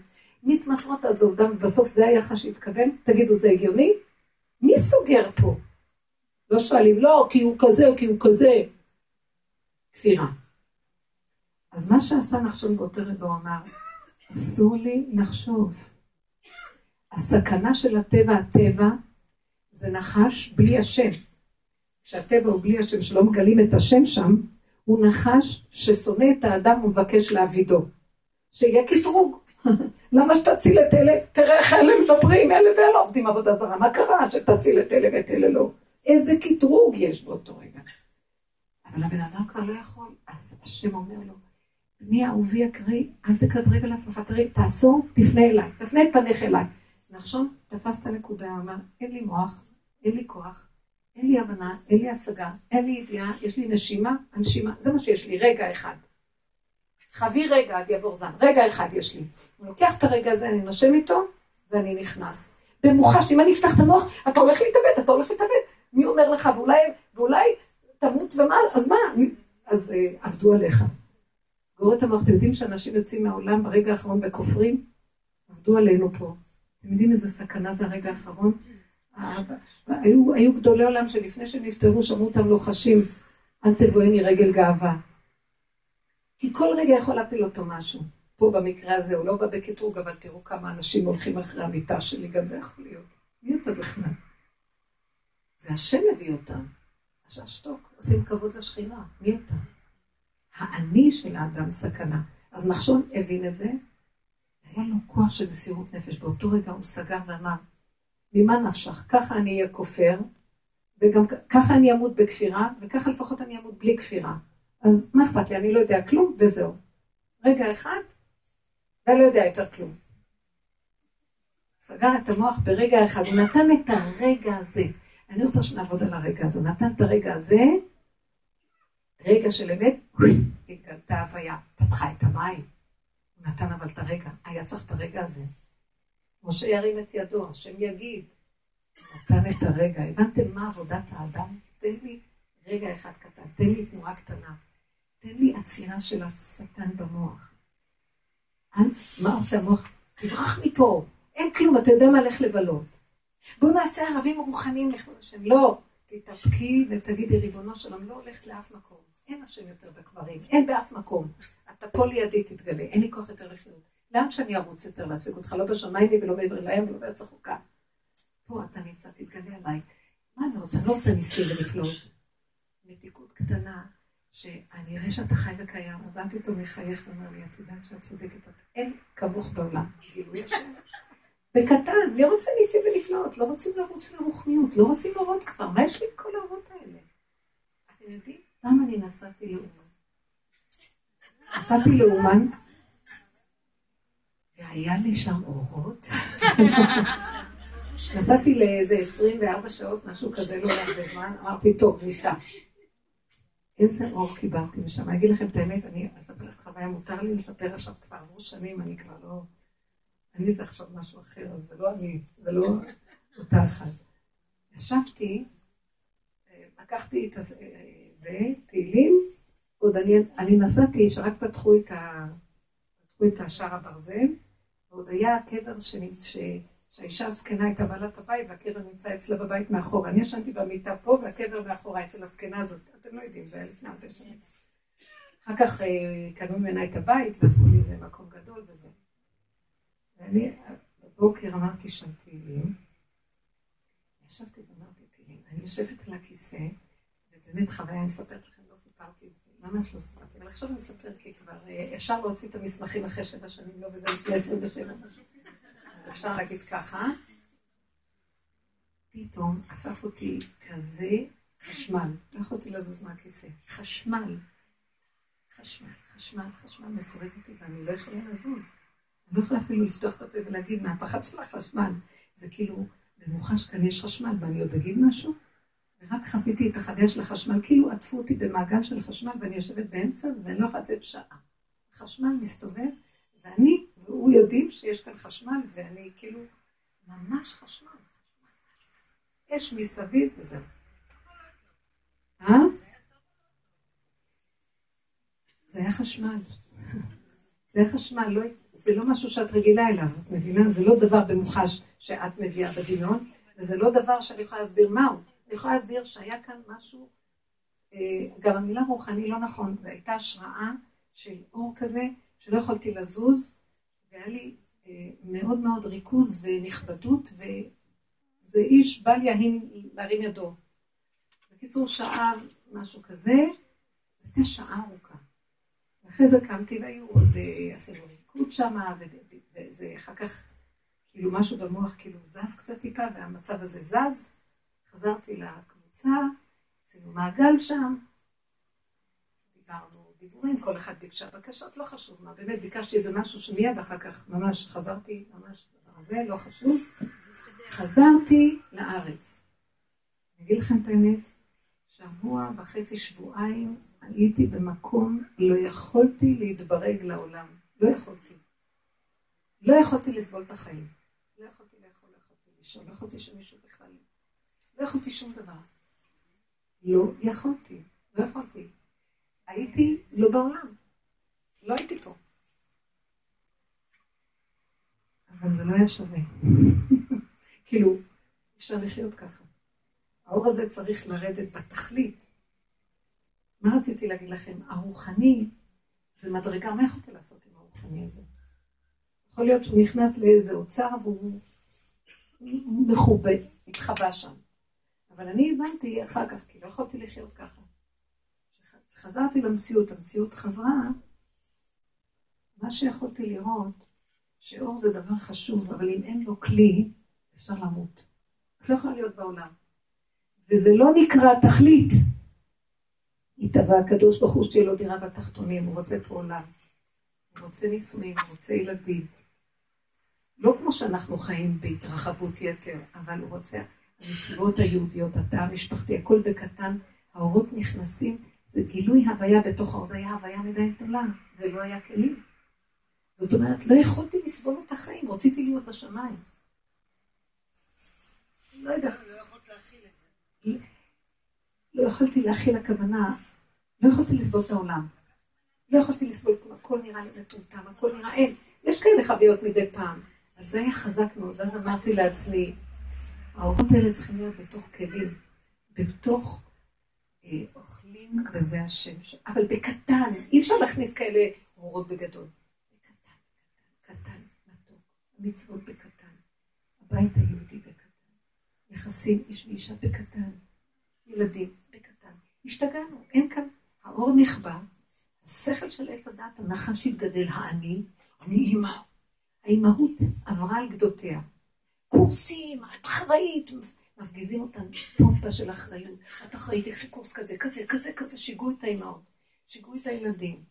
מתמסרות עד זובדם, ובסוף זה היחס שהתכוון? תגידו, זה הגיוני? מי סוגר פה? לא שואלים, לא, כי הוא כזה, כי הוא כזה. כפירה. אז מה שעשה נחשון באותו רגע, הוא אמר, אסור לי לחשוב. הסכנה של הטבע, הטבע, זה נחש בלי השם. כשהטבע הוא בלי השם, שלא מגלים את השם שם, הוא נחש ששונא את האדם ומבקש להעבידו. שיהיה קטרוג. *laughs* למה שתציל את אלה? תראה איך אלה מדברים, אלה ואלה עובדים עבודה זרה. מה קרה שתציל את אלה ואת אלה לא? איזה קטרוג יש באותו רגע. אבל הבן אדם כבר לא יכול, אז השם אומר לו, בני אהובי יקרי, אל תקטרג על עצמך, תראי, תעצור, תפנה אליי, תפנה את פניך אליי. נחשון, תפס את הנקודה, אמר, אין לי מוח, אין לי כוח, אין לי הבנה, אין לי השגה, אין לי ידיעה, יש לי נשימה, הנשימה, זה מה שיש לי, רגע אחד. חבי רגע עד יעבור זמן, רגע אחד יש לי. אני לוקח את הרגע הזה, אני נושם איתו, ואני נכנס. במוחש, אם אני אפתח את המוח, אתה הולך להתאבד, אתה הולך להתאבד. מי אומר לך, ואולי, ואולי תמות ומה, אז מה? אז אה, עבדו עליך. גור את המוח, אתם יודעים שאנשים יוצאים מהעולם ברגע האחרון בכופרים? עבדו עלינו פה. אתם יודעים איזה סכנה זה הרגע האחרון? היו, היו גדולי עולם שלפני שהם נפטרו שמעו אותם לוחשים, אל תבואני רגל גאווה. כי כל רגע יכול להפיל אותו משהו. פה במקרה הזה הוא לא בא בקטרוג, אבל תראו כמה אנשים הולכים אחרי המיטה שלי, גם זה יכול להיות. מי אתה בכלל? זה השם מביא אותם. אז אשתוק, עושים כבוד לשכינה. מי אתה? האני של האדם סכנה. אז נחשון הבין את זה, היה לו כוח של מסירות נפש. באותו רגע הוא סגר ואמר, ממה נפשך? ככה אני אהיה כופר, וגם ככה אני אמות בכפירה, וככה לפחות אני אמות בלי כפירה. אז מה אכפת לי? אני לא יודע כלום, וזהו. רגע אחד, ואני לא יודע יותר כלום. סגר את המוח ברגע אחד, הוא נתן את הרגע הזה. אני רוצה שנעבוד על הרגע הזה. הוא נתן את הרגע הזה, רגע של אמת, התגלתה הוויה, פתחה את המים. הוא נתן אבל את הרגע, היה צריך את הרגע הזה. משה ירים את ידו, השם יגיד. נתן את הרגע. הבנתם מה עבודת האדם? תן לי רגע אחד קטן, תן לי תנועה קטנה. תן לי עצירה של השטן במוח. מה עושה המוח? תברח מפה, אין כלום, אתה יודע מה לך לבלות. בואו נעשה ערבים רוחניים לכבוד השם. לא, תתאפקי ותגידי, ריבונו של עולם, לא הולך לאף מקום. אין השם יותר בקברים, אין באף מקום. אתה פה לידי תתגלה, אין לי כוח יותר לחיות. לאן שאני ארוץ יותר להשיג אותך? לא בשמיים ולא מעבר לים ולא בארץ החוקה. פה אתה נמצא, תתגלה עליי. מה אני רוצה? אני לא רוצה ניסים ונפלאות. מתיקות קטנה, שאני אראה שאתה חי וקיים, אבל פתאום מחייך ואומר לי, את יודעת שאת צודקת, אין כמוך בעולם. בקטן, מי רוצה ניסים ונפלאות? לא רוצים לרוץ לרוחניות, לא רוצים להראות כבר, מה יש לי עם כל ההורות האלה? אתם יודעים? למה אני נסעתי לאומן? נסעתי לאומן, והיה לי שם אורות. נסעתי לאיזה 24 שעות, משהו כזה, לא הרבה זמן, אמרתי, טוב, ניסע. איזה אור קיבלתי משם. אני אגיד לכם את האמת, אני אספר לך חוויה, מותר לי לספר עכשיו כבר עברו שנים, אני כבר לא... אני זה עכשיו משהו אחר, אז זה לא אני, זה לא אותה אחת. ישבתי, לקחתי את זה, תהילים, עוד אני, אני נסעתי, שרק פתחו את, ה, פתחו את השער הברזל, ועוד היה קבר שנמצא, שהאישה הזקנה הייתה בעלת הבית והקבר נמצא אצלה בבית מאחורה. אני ישנתי במיטה פה והקבר מאחורה אצל הזקנה הזאת. אתם לא יודעים, זה היה לפני הרבה שנים. אחר כך אה, קנו ממנה את הבית ועשו מזה מקום גדול וזה. ואני בבוקר אמרתי שם תהילים. ישבתי ואמרתי תהילים. אני יושבת על הכיסא, ובאמת חוויה, אני מספרת לכם, לא סיפרתי את זה, ממש לא סיפרתי, אבל עכשיו אני אספר כי כבר אה, אפשר להוציא את המסמכים אחרי שבע שנים, לא וזה לפני עשרים ושבע שנים. אפשר להגיד ככה, פתאום הפך אותי כזה חשמל, לא יכולתי לזוז מהכיסא, חשמל, חשמל, חשמל, חשמל מסובב אותי ואני לא יכולה לזוז. אני לא יכולה אפילו לפתוח את הפה ולהגיד מהפחד של החשמל. זה כאילו, במוחש כאן יש חשמל ואני עוד אגיד משהו? ורק חוויתי את החוויה של החשמל, כאילו עטפו אותי במעגל של חשמל ואני יושבת באמצע ואני לא יכולה לצאת שעה. חשמל מסתובב ואני והוא יודעים שיש כאן חשמל, ואני כאילו, ממש חשמל. יש מסביב וזהו. אה? זה היה חשמל. זה היה חשמל, לא, זה לא משהו שאת רגילה אליו, את מבינה? זה לא דבר במוחש שאת מביאה בדמיון, וזה לא דבר שאני יכולה להסביר מהו. אני יכולה להסביר שהיה כאן משהו, אה, גם המילה רוחני לא נכון, זו הייתה השראה של אור כזה, שלא יכולתי לזוז, והיה לי אה, מאוד מאוד ריכוז ונכבדות, וזה איש בל יהין להרים ידו. בקיצור, שעה, משהו כזה, הייתה שעה ארוכה. ואחרי זה קמתי והיו עוד, אה, עשינו ריקוד שם, וזה אחר כך, כאילו משהו במוח כאילו זז קצת טיפה, והמצב הזה זז. חזרתי לקבוצה, עשינו מעגל שם, דיברנו דיבורים, כל אחד ביקשה בקשות, לא חשוב מה, באמת ביקשתי איזה משהו שמיד אחר כך ממש חזרתי, ממש דבר הזה, לא חשוב. חזרתי לארץ. אני אגיד לכם את האמת, שבוע וחצי, שבועיים, הייתי במקום, לא יכולתי להתברג לעולם. לא יכולתי. לא יכולתי לסבול את החיים. לא יכולתי לאכול, לא יכולתי לישון, לא יכולתי שמישהו בכלל... לא יכולתי שום דבר. לא יכולתי. לא יכולתי. הייתי לא בעולם. לא הייתי פה. אבל זה לא היה שווה. *laughs* כאילו, אפשר לחיות ככה. האור הזה צריך לרדת בתכלית. מה רציתי להגיד לכם? הרוחני זה מדרגה, מה יכולתי לעשות עם הרוחני הזה? יכול להיות שהוא נכנס לאיזה אוצר והוא מחובה, התחבא שם. אבל אני הבנתי אחר כך, כי לא יכולתי לחיות ככה. כשחזרתי למציאות, המציאות חזרה, מה שיכולתי לראות, שאור זה דבר חשוב, אבל אם אין לו כלי, אפשר למות. את לא יכולה להיות בעולם. וזה לא נקרא תכלית. התהווה הקדוש ברוך הוא שתהיה לו דירה בתחתונים, הוא רוצה פה עולם. הוא רוצה נישואים, הוא רוצה ילדים. לא כמו שאנחנו חיים בהתרחבות יתר, אבל הוא רוצה, המצוות היהודיות, התא המשפחתי, הכל בקטן, האורות נכנסים, זה גילוי הוויה בתוך האור, זה היה הוויה מדי גדולה, ולא היה כלים. זאת אומרת, לא יכולתי לסבול את החיים, רציתי להיות בשמיים. לא יודע. לא יכולתי להכיל הכוונה, לא יכולתי לסבול את העולם. לא יכולתי לסבול כלום, הכל נראה לי מטומטם, הכל נראה, אין. יש כאלה חוויות מדי פעם, אבל זה היה חזק מאוד, ואז אמרתי לעצמי, האורות האלה צריכים להיות בתוך כלים, בתוך אוכלים, וזה השם, ש... אבל בקטן, אי אפשר להכניס כאלה אורות בגדול. בקטן, קטן, קטן, מתוק, מצוות בקטן, הבית היהודי בקטן, יחסים איש ואישה בקטן, ילדים בקטן. השתגענו, אין כאן, האור נכבה, השכל של עץ הדת, הנחש התגדל, האני, אני אימא. האימהות עברה על גדותיה. קורסים, את אחראית, מפגיזים אותן פומפה של אחריות. את אחראית, לי קורס כזה, כזה, כזה, כזה, שיגעו את האימהות, שיגעו את הילדים.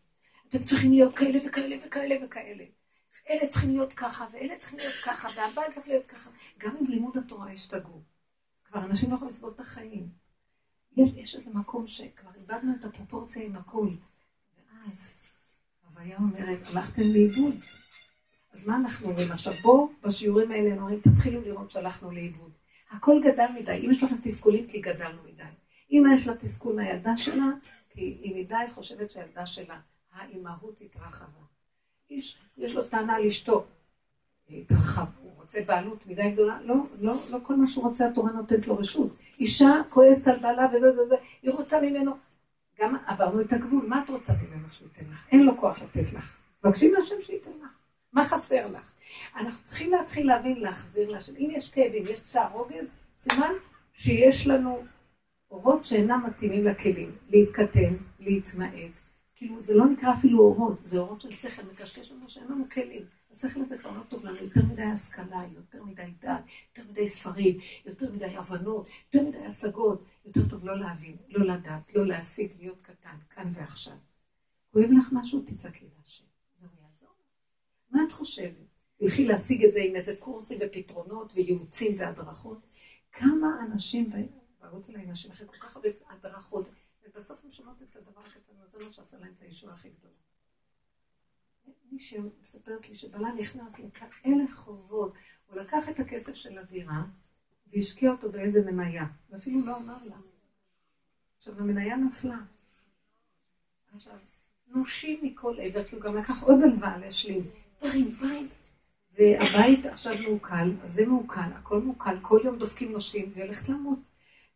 אתם צריכים להיות כאלה וכאלה וכאלה וכאלה. אלה צריכים להיות ככה, ואלה צריכים להיות ככה, והבעל צריך להיות ככה. גם עם לימוד התורה השתגעו. כבר אנשים לא יכולים לסבול את החיים. יש, יש איזה מקום שכבר איבדנו את הפרופורציה עם הכול. ואז הוויה אומרת, הלכתם לאיבוד. אז מה אנחנו אומרים עכשיו? בואו בשיעורים האלה אומרים, תתחילו לראות שהלכנו לאיבוד. הכל גדל מדי. אם יש לכם תסכולים, כי גדלנו מדי. אמא יש לה תסכול מהילדה שלה, כי היא מדי חושבת שהילדה שלה, האימהות התרחבה. איש, יש לו טענה על אשתו, התרחב, הוא רוצה בעלות מדי גדולה, לא, לא, לא כל מה שהוא רוצה התורה נותנת לו רשות. אישה כועסת על בעלה וזה וזה, היא רוצה ממנו, גם עברנו את הגבול, מה את רוצה ממנו שהוא ייתן לך? אין לו כוח לתת לך. מבקשים מהשם שייתן לך. מה חסר לך? אנחנו צריכים להתחיל להבין, להחזיר להשם. אם יש כאבים, יש צער רוגז, סימן שיש לנו אורות שאינם מתאימים לכלים. להתקטן, להתמעט. כאילו, זה לא נקרא אפילו אורות, זה אורות של שכל מקשקש לנו שאין לנו כלים. השכל הזה כבר לא טוב לנו, יותר מדי השכלה, יותר מדי דת, יותר מדי ספרים, יותר מדי הבנות, יותר מדי השגות, יותר טוב לא להבין, לא לדעת, לא להשיג, להיות קטן, כאן ועכשיו. כואב לך משהו? תצעקי להשם. זה יעזור. מה את חושבת? תלכי להשיג את זה עם איזה קורסים ופתרונות וייעוצים והדרכות? כמה אנשים באות אליי נשים אחרי כל כך הרבה הדרכות, ובסוף הן שומעות את הדבר הקטן הזה, לא שעשה להם את הישועה הכי גדולה. מישהי מספרת לי שבעלה נכנס לכאלה חובות, הוא לקח את הכסף של הדירה והשקיע אותו באיזה מניה, ואפילו לא אמר לה. עכשיו, המניה נפלה. עכשיו, נושים מכל עבר, כי הוא גם לקח עוד הלוואה להשלים. דברים, בית. והבית עכשיו מעוקל, אז זה מעוקל, הכל מעוקל, כל יום דופקים נושים, והיא הולכת למות.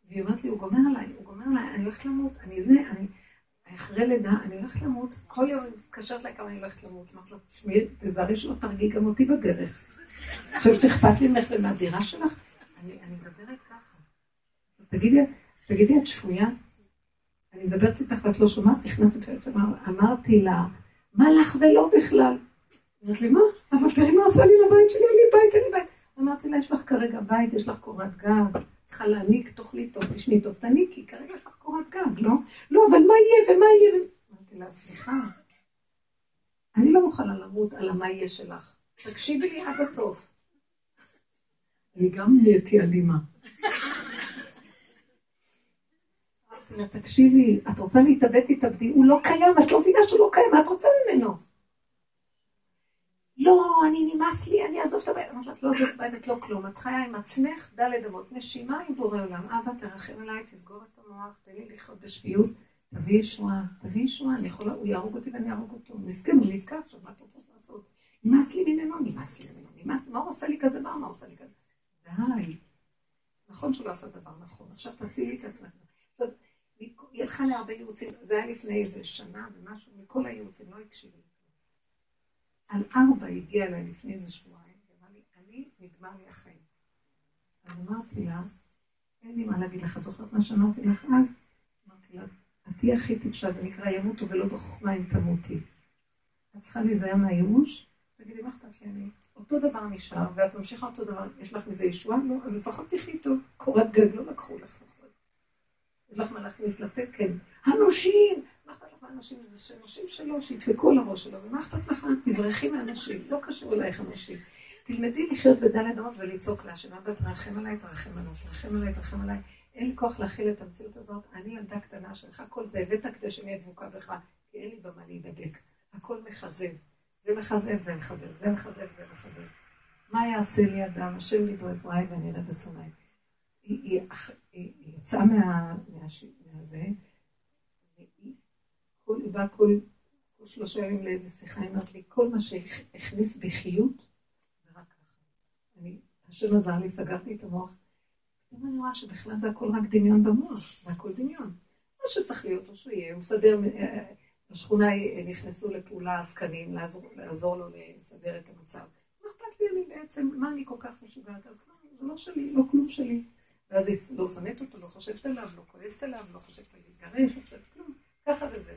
והיא אומרת לי, הוא גומר עליי, הוא גומר עליי, אני הולכת למות, אני זה, אני... אחרי לידה, אני הולכת למות, כל יום היא מתקשרת אליי כמה אני הולכת למות. אמרתי לה, תשמעי, תזהרי שלא תרגי גם אותי בדרך. חושבת שאכפת לי ממך ומהדירה שלך? אני מדברת ככה. תגידי, תגידי, את שפויה? אני מדברת איתך ואת לא שומעת, נכנסת בעצם, אמרתי לה, מה לך ולא בכלל? אמרת לי, מה? אבל תראי מה עשה לי לבית שלי, אין לי בית, אין לי בית. אמרתי לה, יש לך כרגע בית, יש לך קורת גג, צריכה להעניק, תאכלי טוב, תשני טוב, תעניקי, כרגע יש לך קורת גג, לא? לא, אבל מה יהיה ומה יהיה? אמרתי לה, סליחה, אני לא מוכנה למות על המה יהיה שלך. תקשיבי לי עד הסוף. אני גם נהייתי אלימה. אמרתי תקשיבי, את רוצה להתאבד, תתאבדי, הוא לא קיים, את לא מבינה שהוא לא קיים, מה את רוצה ממנו? לא, אני נמאס לי, אני אעזוב את הבית. אמרתי לה, את לא עוזבת בית, את לא כלום, את חיה עם עצמך, דלת אמות, נשימה עם בורא עולם. אבא, תרחם עליי, תסגור את המוח, תן לי לחיות בשפיות, תביא ישועה, תביא ישועה, אני יכולה, הוא יהרוג אותי ואני אהרוג אותו. מסכן, הוא נתקע עכשיו, מה אתה רוצה לעשות? נמאס לי ממנו, נמאס לי ממנו, נמאס לי, מה הוא עושה לי כזה דבר, מה הוא עושה לי כזה? די. נכון שהוא לא עשה דבר נכון, עכשיו תצילי את עצמך. היא הלכה להרבה ייעוצים, זה היה לפני איזה שנה ומשהו, מכל הייעוצים, לא הקשיבו. על ארבע הגיע אליי לפני איזה שבועיים, ואמר לי, אני, נגמר לי החיים. אז אמרתי לה, אין לי מה להגיד לך, את זוכרת מה שאמרתי לך אז? אמרתי לה, את תהיי הכי טיפשה, זה נקרא ימותו ולא בחוכמה אם תמותי. את צריכה להיזהר מהייאוש, תגידי, מה אכפת לי אני? אותו דבר נשאר, ואת ממשיכה אותו דבר, יש לך מזה ישועה? לא, אז לפחות תחי טוב. קורת גג לא לקחו לך לפחות. יש לך מה להכניס לפה? כן. הנושים! מהאנשים? זה שנושים שלו, שידפקו על הראש שלו, ומה אכפת לך? תברחי מהאנשים, לא קשור אלייך אנשים. תלמדי לחיות בדלת אמות ולצעוק להשם, אבא תרחם עליי, תרחם עליי, תרחם עליי, תרחם עליי. אין לי כוח להכיל את המציאות הזאת, אני ילדה קטנה שלך, כל זה הבאת כדי שאני אהיה דבוקה בך, כי אין לי במה להידבק. הכל מכזב. זה מכזב, זה מכזב, זה מכזב, זה מכזב. מה יעשה לי אדם? השם לי בעזריי ואני אראה בשונאי. היא יצאה מהזה, כל, באה כל שלושה ימים לאיזה שיחה, היא אומרת לי, כל מה שהכניס בי חיות, זה רק ככה. אני, השם עזר לי, סגרתי את המוח. אני רואה שבכלל זה הכל רק דמיון במוח, זה הכל דמיון. מה שצריך להיות, או שהוא יהיה, הוא מסדר, בשכונה נכנסו לפעולה עסקנים, לעזור, לעזור לו לסדר את המצב. מה אכפת לי אני בעצם, מה אני כל כך משוגעת על כלום? זה לא שלי, לא כלום שלי. ואז היא לא שונאת אותו, לא חושבת עליו, לא כועסת עליו, לא חושבת להתגרש, לא חושבת כלום, ככה וזה.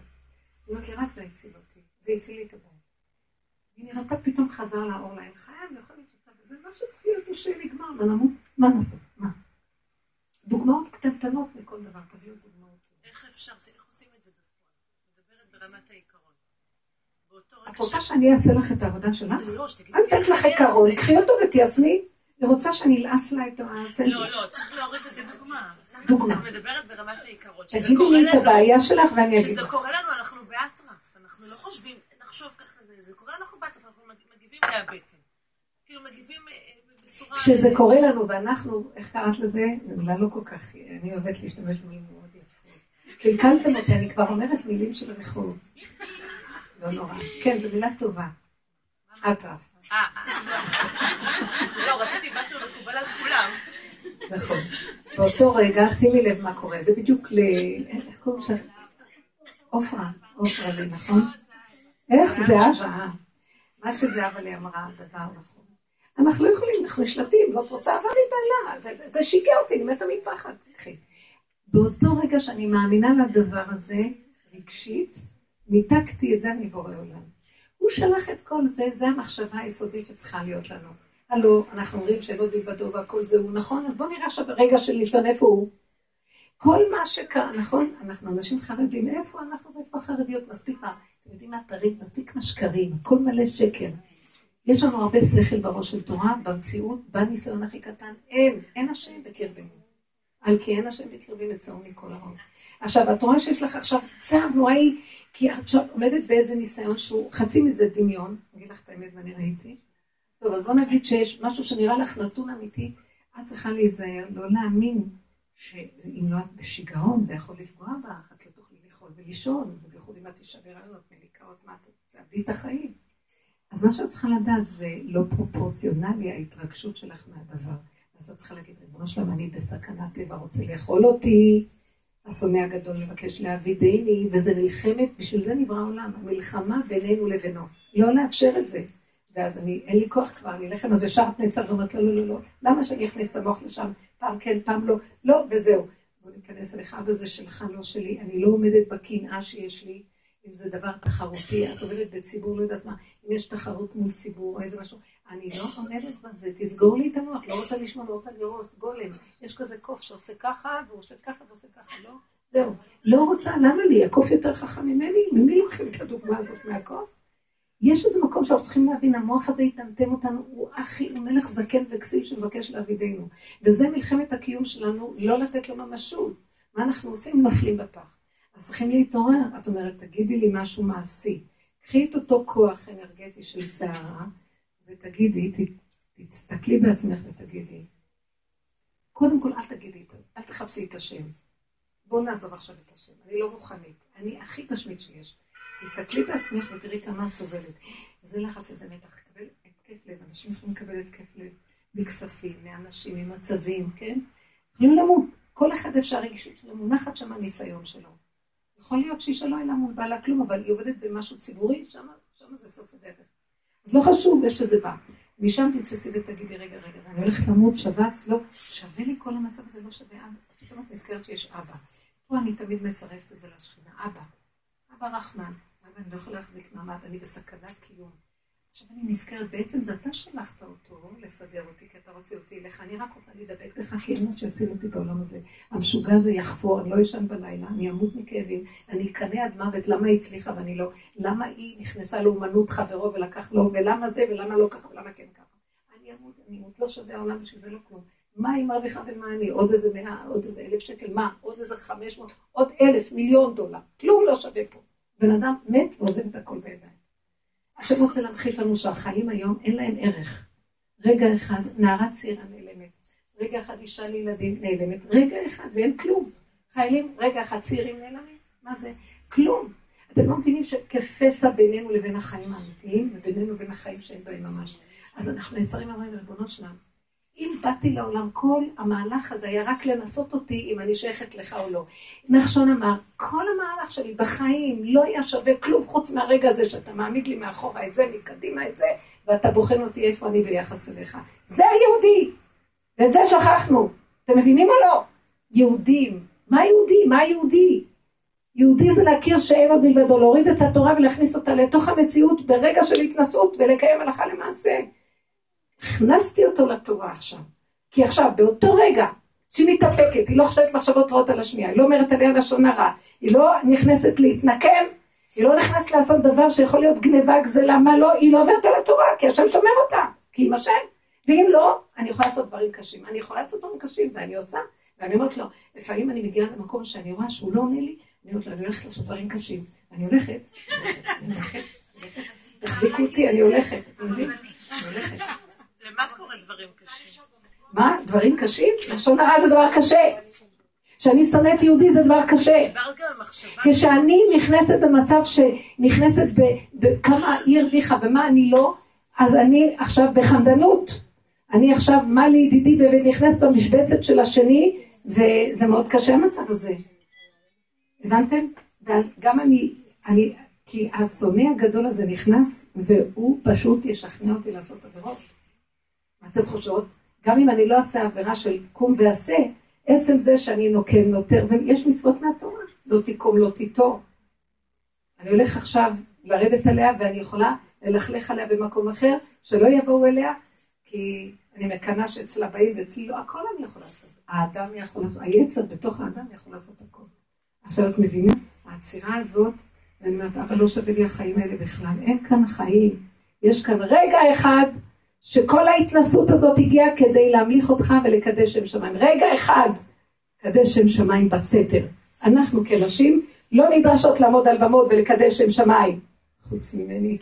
לי, רק זה הציל אותי, זה הציל לי את. היא נראתה פתאום חזר לאור להם חיים, יכול להיות שאתה, וזה מה שצריך להיות לו שנגמר, מה נמות, מה נעשה, מה? דוגמאות קטנטנות מכל דבר, תביאו דוגמאות. איך אפשר, איך עושים את זה בפועל? מדברת ברמת העיקרון. את רוצה שאני אעשה לך את העבודה שלך? לא, אל תתן לך עיקרון, קחי אותו ותיישמי. היא רוצה שאני אלעס לה את הסנדוויץ'. לא, לא, צריך להוריד איזה דוגמה. דוגמה. את מדברת ברמת העיקרון. תגידי לי את הבעיה שלך ואני אגיד כשזה לך. קורה לנו, אנחנו באטרף. אנחנו לא חושבים, נחשוב ככה, זה- זה קורה אנחנו באטרף, אנחנו מגיבים מהבטן. כאילו מגיבים אה, בצורה... כשזה קורה לנו ואנחנו, איך קראת לזה? מילה לא כל כך, אני אוהבת להשתמש במילים מאוד יפות. קלקלתם אותי, אני כבר אומרת מילים של רחוב. לא נורא. כן, זו מילה טובה. אטרף. אה, אה. לא, רציתי משהו מקובל על כולם. נכון. באותו רגע, שימי לב מה קורה. זה בדיוק ל... איך? עופרה. עופרה לי, נכון? איך? זהבה. אה. מה שזהבה לי אמרה, דבר נכון. אנחנו לא יכולים, אנחנו נשלטים, זאת רוצה אהבה מבעלה. זה- זה שיגע אותי, אני מתה מפחד. באותו רגע שאני מאמינה לדבר הזה, רגשית, ניתקתי את זה מבורא עולם. הוא שלח את כל זה, זה המחשבה היסודית שצריכה להיות לנו. הלו, אנחנו אומרים שאלות בלבדו והכל זהו, נכון? אז בואו נראה עכשיו רגע של ניסיון, איפה הוא? כל מה שקרה, נכון? אנחנו אנשים חרדים, איפה אנחנו ואיפה החרדיות? מספיק מה? אתם יודעים מה טרית? מספיק מה שקרים, הכל מלא שקר. יש לנו הרבה שכל בראש של תורה, במציאות, בניסיון הכי קטן, אין, אין השם בקרבנו. על כי אין השם בקרבי לצעור מכל הרוב. עכשיו, את רואה שיש לך עכשיו צער נוראי, כי את עומדת באיזה ניסיון שהוא חצי מזה דמיון, אני אגיד לך את האמת ואני ראיתי. טוב, אז בוא נגיד שיש משהו שנראה לך נתון אמיתי, את צריכה להיזהר, לא להאמין שאם לא את בשיגעון, זה יכול לפגוע בך, את לא תוכלי לאכול ולישון, ובייחוד אם את אישה בהיריונות, מליקאות, מה את תאבדי את החיים. אז מה שאת צריכה לדעת זה לא פרופורציונלי ההתרגשות שלך מהדבר. אז את צריכה להגיד, ריבונו שלום, אני בסכנת טבע, רוצה לאכול אותי, השונא הגדול מבקש להעבידני, וזה נלחמת, בשביל זה נברא העולם, המלחמה בינינו לבינו. לא לאפשר את זה. ואז אני, אין לי כוח כבר, אני אלך עם ישר את נעצרת ואומרת, לא, לא, לא, לא, למה שאני אכניס את המוח לשם, פעם כן, פעם לא, לא, וזהו. בוא ניכנס אליך, וזה שלך, לא שלי, אני לא עומדת בקנאה שיש לי, אם זה דבר תחרותי, את עובדת בציבור, לא יודעת מה, אם יש תחרות מול ציבור או איזה משהו, אני לא עומדת בזה, תסגור לי את המוח, לא רוצה לשמוע, לא רוצה לראות, גולם, יש כזה קוף שעושה ככה, והוא עושה ככה ועושה ככה, לא, זהו, לא רוצה, למה לי, הקוף יותר חכם ממני, ממי לוקחים את הדוגמה הזאת מהקוף? יש איזה מקום שאנחנו צריכים להבין, המוח הזה יטמטם אותנו, הוא אחי, הוא מלך זקן וכסיל שמבקש להבידנו. וזה מלחמת הקיום שלנו, לא לתת לו ממשות. מה אנחנו עושים? נופלים בפח. אז צריכים להתעורר. את אומרת, תגידי לי משהו מעשי. קחי את אותו כוח אנרגטי של סערה, ותגידי, תסתכלי בעצמך ותגידי, קודם כל אל תגידי, אל תחפשי את השם. בואו נעזוב עכשיו את השם. אני לא רוחנית, אני הכי גשמית שיש. תסתכלי בעצמך ותראי כמה את סובלת. איזה לחץ, איזה מתח. קבל התקף לב, אנשים יכולים לקבל התקף לב מכספים, מאנשים, ממצבים, כן? יכולים למות. כל אחד אפשר שלו, מונחת שם הניסיון שלו. יכול להיות שאישה לא אינה מול בעלה כלום, אבל היא עובדת במשהו ציבורי, שם זה סוף הדרך. אז לא חשוב איפה שזה בא. משם תתפסי ותגידי, רגע, רגע, אני הולכת למות שבץ, לא, שווה לי כל המצב הזה, לא שווה אבא. פתאום את נזכרת שיש אבא. פה אני תמיד מצרפת את זה לשכינה, אבא. אבא רחמן. אבא, אני לא יכולה להחזיק מעמד, אני בסכנת קיום. עכשיו אני נזכרת, בעצם זה אתה שלחת אותו לסדר אותי, כי אתה רוצה אותי אליך, אני רק רוצה להידבק בך, כי אין מה שיציל אותי בעולם הזה. המשוגע הזה יחפור, אני לא אשן בלילה, אני אמות מכאבים, אני אקנא עד מוות, למה היא הצליחה ואני לא? למה היא נכנסה לאומנות חברו ולקח לו, ולמה זה, ולמה לא ככה, ולמה כן ככה? אני אמות, אני אמות, לא שווה העולם בשביל זה לא כלום. מה היא מרוויחה ומה אני? עוד איזה מאה, עוד איזה אלף שקל, מה? עוד איזה חמש מאות, עוד אלף, מיליון דולר. כלום לא שווה פה. בן אדם מת ועוזב את הכל בידיים. השם רוצה להמחיש לנו שהחיים היום אין להם ערך. רגע אחד, נערה צעירה נעלמת. רגע אחד, אישה לילדים נעלמת. רגע אחד, ואין כלום. חיילים, רגע אחד, צעירים נעלמים. מה זה? כלום. אתם לא מבינים שכפסע בינינו לבין החיים האמיתיים, ובינינו לבין החיים שאין בהם ממש. אז אנחנו נעצרים ואומרים, ריבונו שלנו, אם באתי לעולם, כל המהלך הזה היה רק לנסות אותי אם אני שייכת לך או לא. נחשון אמר, כל המהלך שלי בחיים לא היה שווה כלום חוץ מהרגע הזה שאתה מעמיד לי מאחורה את זה, מקדימה את זה, ואתה בוחן אותי איפה אני ביחס אליך. זה היהודי! ואת זה שכחנו. אתם מבינים או לא? יהודים. מה יהודי? מה יהודי? יהודי זה להכיר שאין עוד מלבדו, להוריד את התורה ולהכניס אותה לתוך המציאות ברגע של התנסות ולקיים הלכה למעשה. הכנסתי אותו לתורה עכשיו. כי עכשיו, באותו רגע שהיא מתאפקת, היא לא חושבת מחשבות רעות על השנייה, היא לא אומרת עליה לשון הרע, היא לא נכנסת להתנקם, היא לא נכנסת לעשות דבר שיכול להיות גניבה, גזלה, מה לא, היא לא עוברת על התורה, כי השם שומר אותה, כי היא השם. ואם לא, אני יכולה לעשות דברים קשים. אני יכולה לעשות דברים קשים, ואני עושה, ואני אומרת לו, לפעמים אני מגיעה למקום שאני רואה שהוא לא עונה לי, אני אומרת לו, אני הולכת לעשות דברים קשים. אני הולכת, אני הולכת, תחזיקו אותי, אני הולכת, אתם יודעים? אני הולכת. למה את קוראת דברים קשים? מה? דברים קשים? לשון הרע זה דבר קשה. כשאני שונאת יהודי זה דבר קשה. גם. כשאני נכנסת במצב שנכנסת בכמה היא הרוויחה ומה אני לא, אז אני עכשיו בחמדנות. אני עכשיו, מה לי ידידי ונכנסת במשבצת של השני, וזה מאוד קשה המצב הזה. הבנתם? וגם אני, אני, כי השונא הגדול הזה נכנס, והוא פשוט ישכנע אותי לעשות עבירות. אתם חושבות? גם אם אני לא אעשה עבירה של קום ועשה, עצם זה שאני נוקם נותר, יש מצוות מהתורה, לא תיקום, לא תיטור. אני הולך עכשיו לרדת עליה ואני יכולה ללכלך עליה במקום אחר, שלא יבואו אליה, כי אני מקנאה שאצלה באים ואצלי לא, הכל אני יכולה לעשות. האדם יכול לעשות, היצר בתוך האדם יכול לעשות הכל. עכשיו את מבינה? העצירה הזאת, ואני אומרת, אבל לא שווה לי החיים האלה בכלל, אין כאן חיים. יש כאן רגע אחד שכל ההתנסות הזאת הגיעה כדי להמליך אותך ולקדש שם שמיים. רגע אחד, קדש שם שמיים בסתר. אנחנו כנשים לא נדרשות לעמוד על במות ולקדש שם שמיים. חוץ ממני.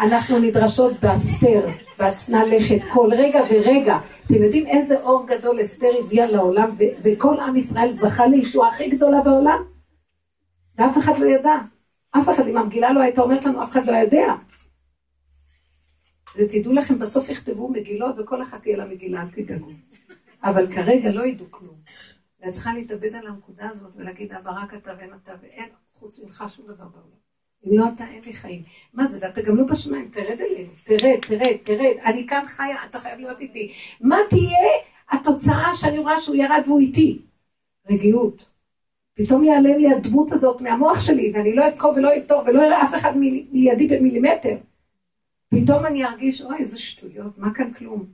אנחנו נדרשות בהסתר, בהצנע לכת, כל רגע ורגע. אתם יודעים איזה אור גדול אסתר הביאה לעולם, ו- וכל עם ישראל זכה לישועה הכי גדולה בעולם? ואף אחד לא ידע. אף אחד, אם המגילה לא הייתה אומרת לנו, אף אחד לא יודע. ותדעו לכם, בסוף יכתבו מגילות וכל אחת תהיה לה מגילה, אל תדאגו. אבל כרגע לא ידעו כלום. ואת צריכה להתאבד על הנקודה הזאת ולהגיד, אבא רק אתה ואין אתה ואין חוץ ממך שום דבר בעולם. אם לא אתה, אין לי חיים. מה זה, ואתה גם לא בשמיים, תרד אלינו, תרד, תרד, תרד. אני כאן חיה, אתה חייב להיות איתי. מה תהיה התוצאה שאני רואה שהוא ירד והוא איתי? רגיעות. פתאום ייעלם לי הדמות הזאת מהמוח שלי, ואני לא אתקוב ולא אתור ולא אראה אף אחד מידי במילימטר. פתאום אני ארגיש, אוי, איזה שטויות, מה כאן כלום?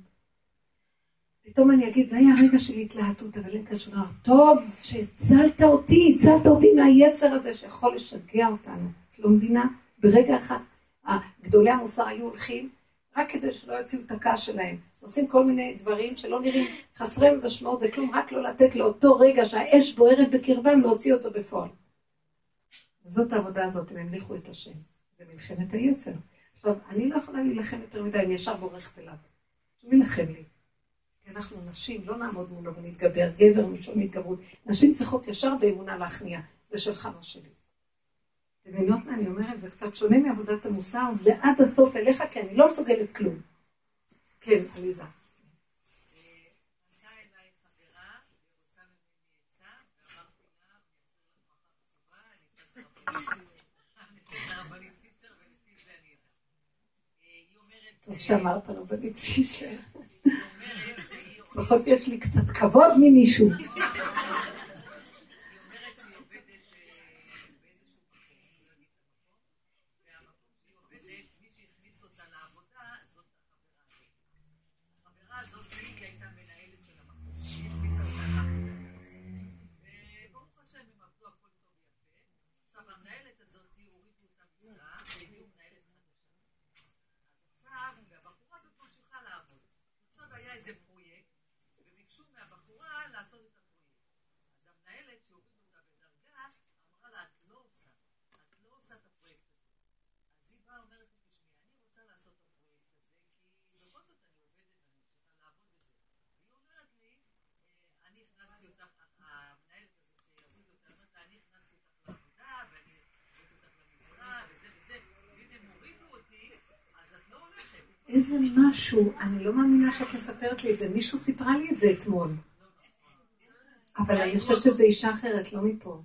פתאום אני אגיד, זה היה רגע של התלהטות, אבל אין כאן דבר. טוב, שהצלת אותי, הצלת אותי מהיצר הזה שיכול לשגע אותנו. את לא מבינה? ברגע אחד, גדולי המוסר היו הולכים רק כדי שלא יוציאו את הכעס שלהם. עושים כל מיני דברים שלא נראים חסרי משמעות וכלום, רק לא לתת לאותו רגע שהאש בוערת בקרבם, להוציא אותו בפועל. זאת העבודה הזאת, הם המליכו את השם. זה מלחמת היצר. עכשיו, אני לא יכולה להילחם יותר מדי, אני ישר בורכת אליו. שהוא ילחם לי. כי אנחנו נשים, לא נעמוד מולו ונתגבר, גבר משון התגברות. נשים צריכות ישר באמונה להכניע. זה שלך, לא שלי. אתם מה אני אומרת? זה קצת שונה מעבודת המוסר, זה עד הסוף אליך, כי אני לא מסוגלת כלום. כן, עליזה. טוב שאמרת רבנית פישר. *laughs* לפחות יש לי קצת כבוד ממישהו. איזה משהו, אני לא מאמינה שאת מספרת לי את זה, מישהו סיפרה לי את זה אתמול. אבל אני חושבת שזו אישה אחרת, לא מפה.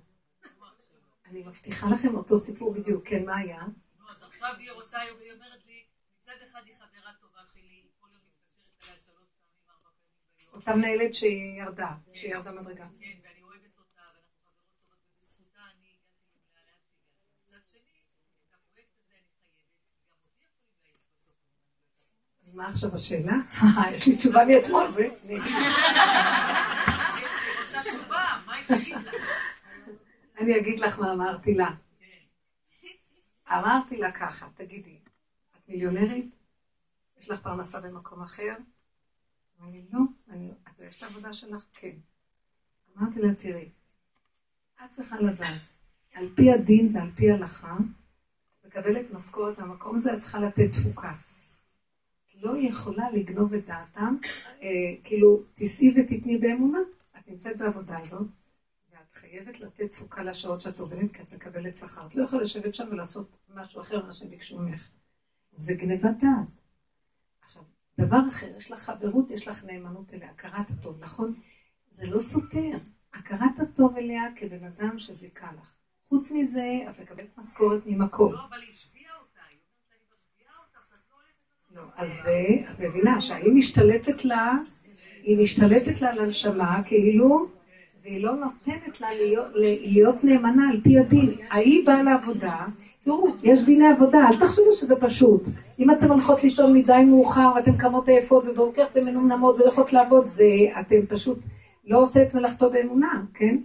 אני מבטיחה לכם אותו סיפור בדיוק. כן, מה היה? נו, אז עכשיו היא רוצה, היא אומרת לי, מצד אחד היא חברה טובה שלי, כל יום מתקשרת אליי שלוש פעמים, ארבע פעמים. אותה מנהלת שהיא ירדה, שהיא ירדה מדרגה. כן, ואני אוהבת אותה, ואנחנו חברות טובות, ובזכותה אני הגעתי למעלה לאן שהגעתי. מצד שני, את הפרויקט הזה אני חייבת, גם אותי יכולים להעיף בסוף. מה עכשיו השאלה? יש לי תשובה מאתמול, לה? אני אגיד לך מה אמרתי לה. אמרתי לה ככה, תגידי, את מיליונרית? יש לך פרנסה במקום אחר? אמרה לי, לא. אני, את אוהבת את העבודה שלך? כן. אמרתי לה, תראי, את צריכה לדעת, על פי הדין ועל פי הלכה, מקבלת משכורת מהמקום הזה, את צריכה לתת תפוקה. לא יכולה לגנוב את דעתם, אה, כאילו, תיסעי ותתני באמונה. את נמצאת בעבודה הזאת, ואת חייבת לתת תפוקה לשעות שאת עובדת, כי את מקבלת שכר. את לא יכולה לשבת שם ולעשות משהו אחר ממה שביקשו ממך. זה גנבת דעת. עכשיו, דבר אחר, יש לך חברות, יש לך נאמנות אליה, הכרת הטוב, נכון? זה לא סותר. הכרת הטוב אליה כבן אדם שזיכה לך. חוץ מזה, את מקבלת משכורת ממקום. לא, אבל היא השביעה אותה, היא אומרת, אני משביעה אותך, שאת לא הולכת לעשות לא, אז אה, את מבינה שהיא משתלטת לה, היא משתלטת לה על הנשמה, כאילו, והיא לא נותנת לה להיות, להיות נאמנה על פי הדין. ההיא באה לעבודה, תראו, יש דיני עבודה, אל תחשבו שזה פשוט. אם אתן הולכות לישון מדי מאוחר, ואתן קמות עייפות, ובבוקר אתן מנומנמות והולכות לעבוד, זה, אתן פשוט לא עושה את מלאכתו באמונה, כן?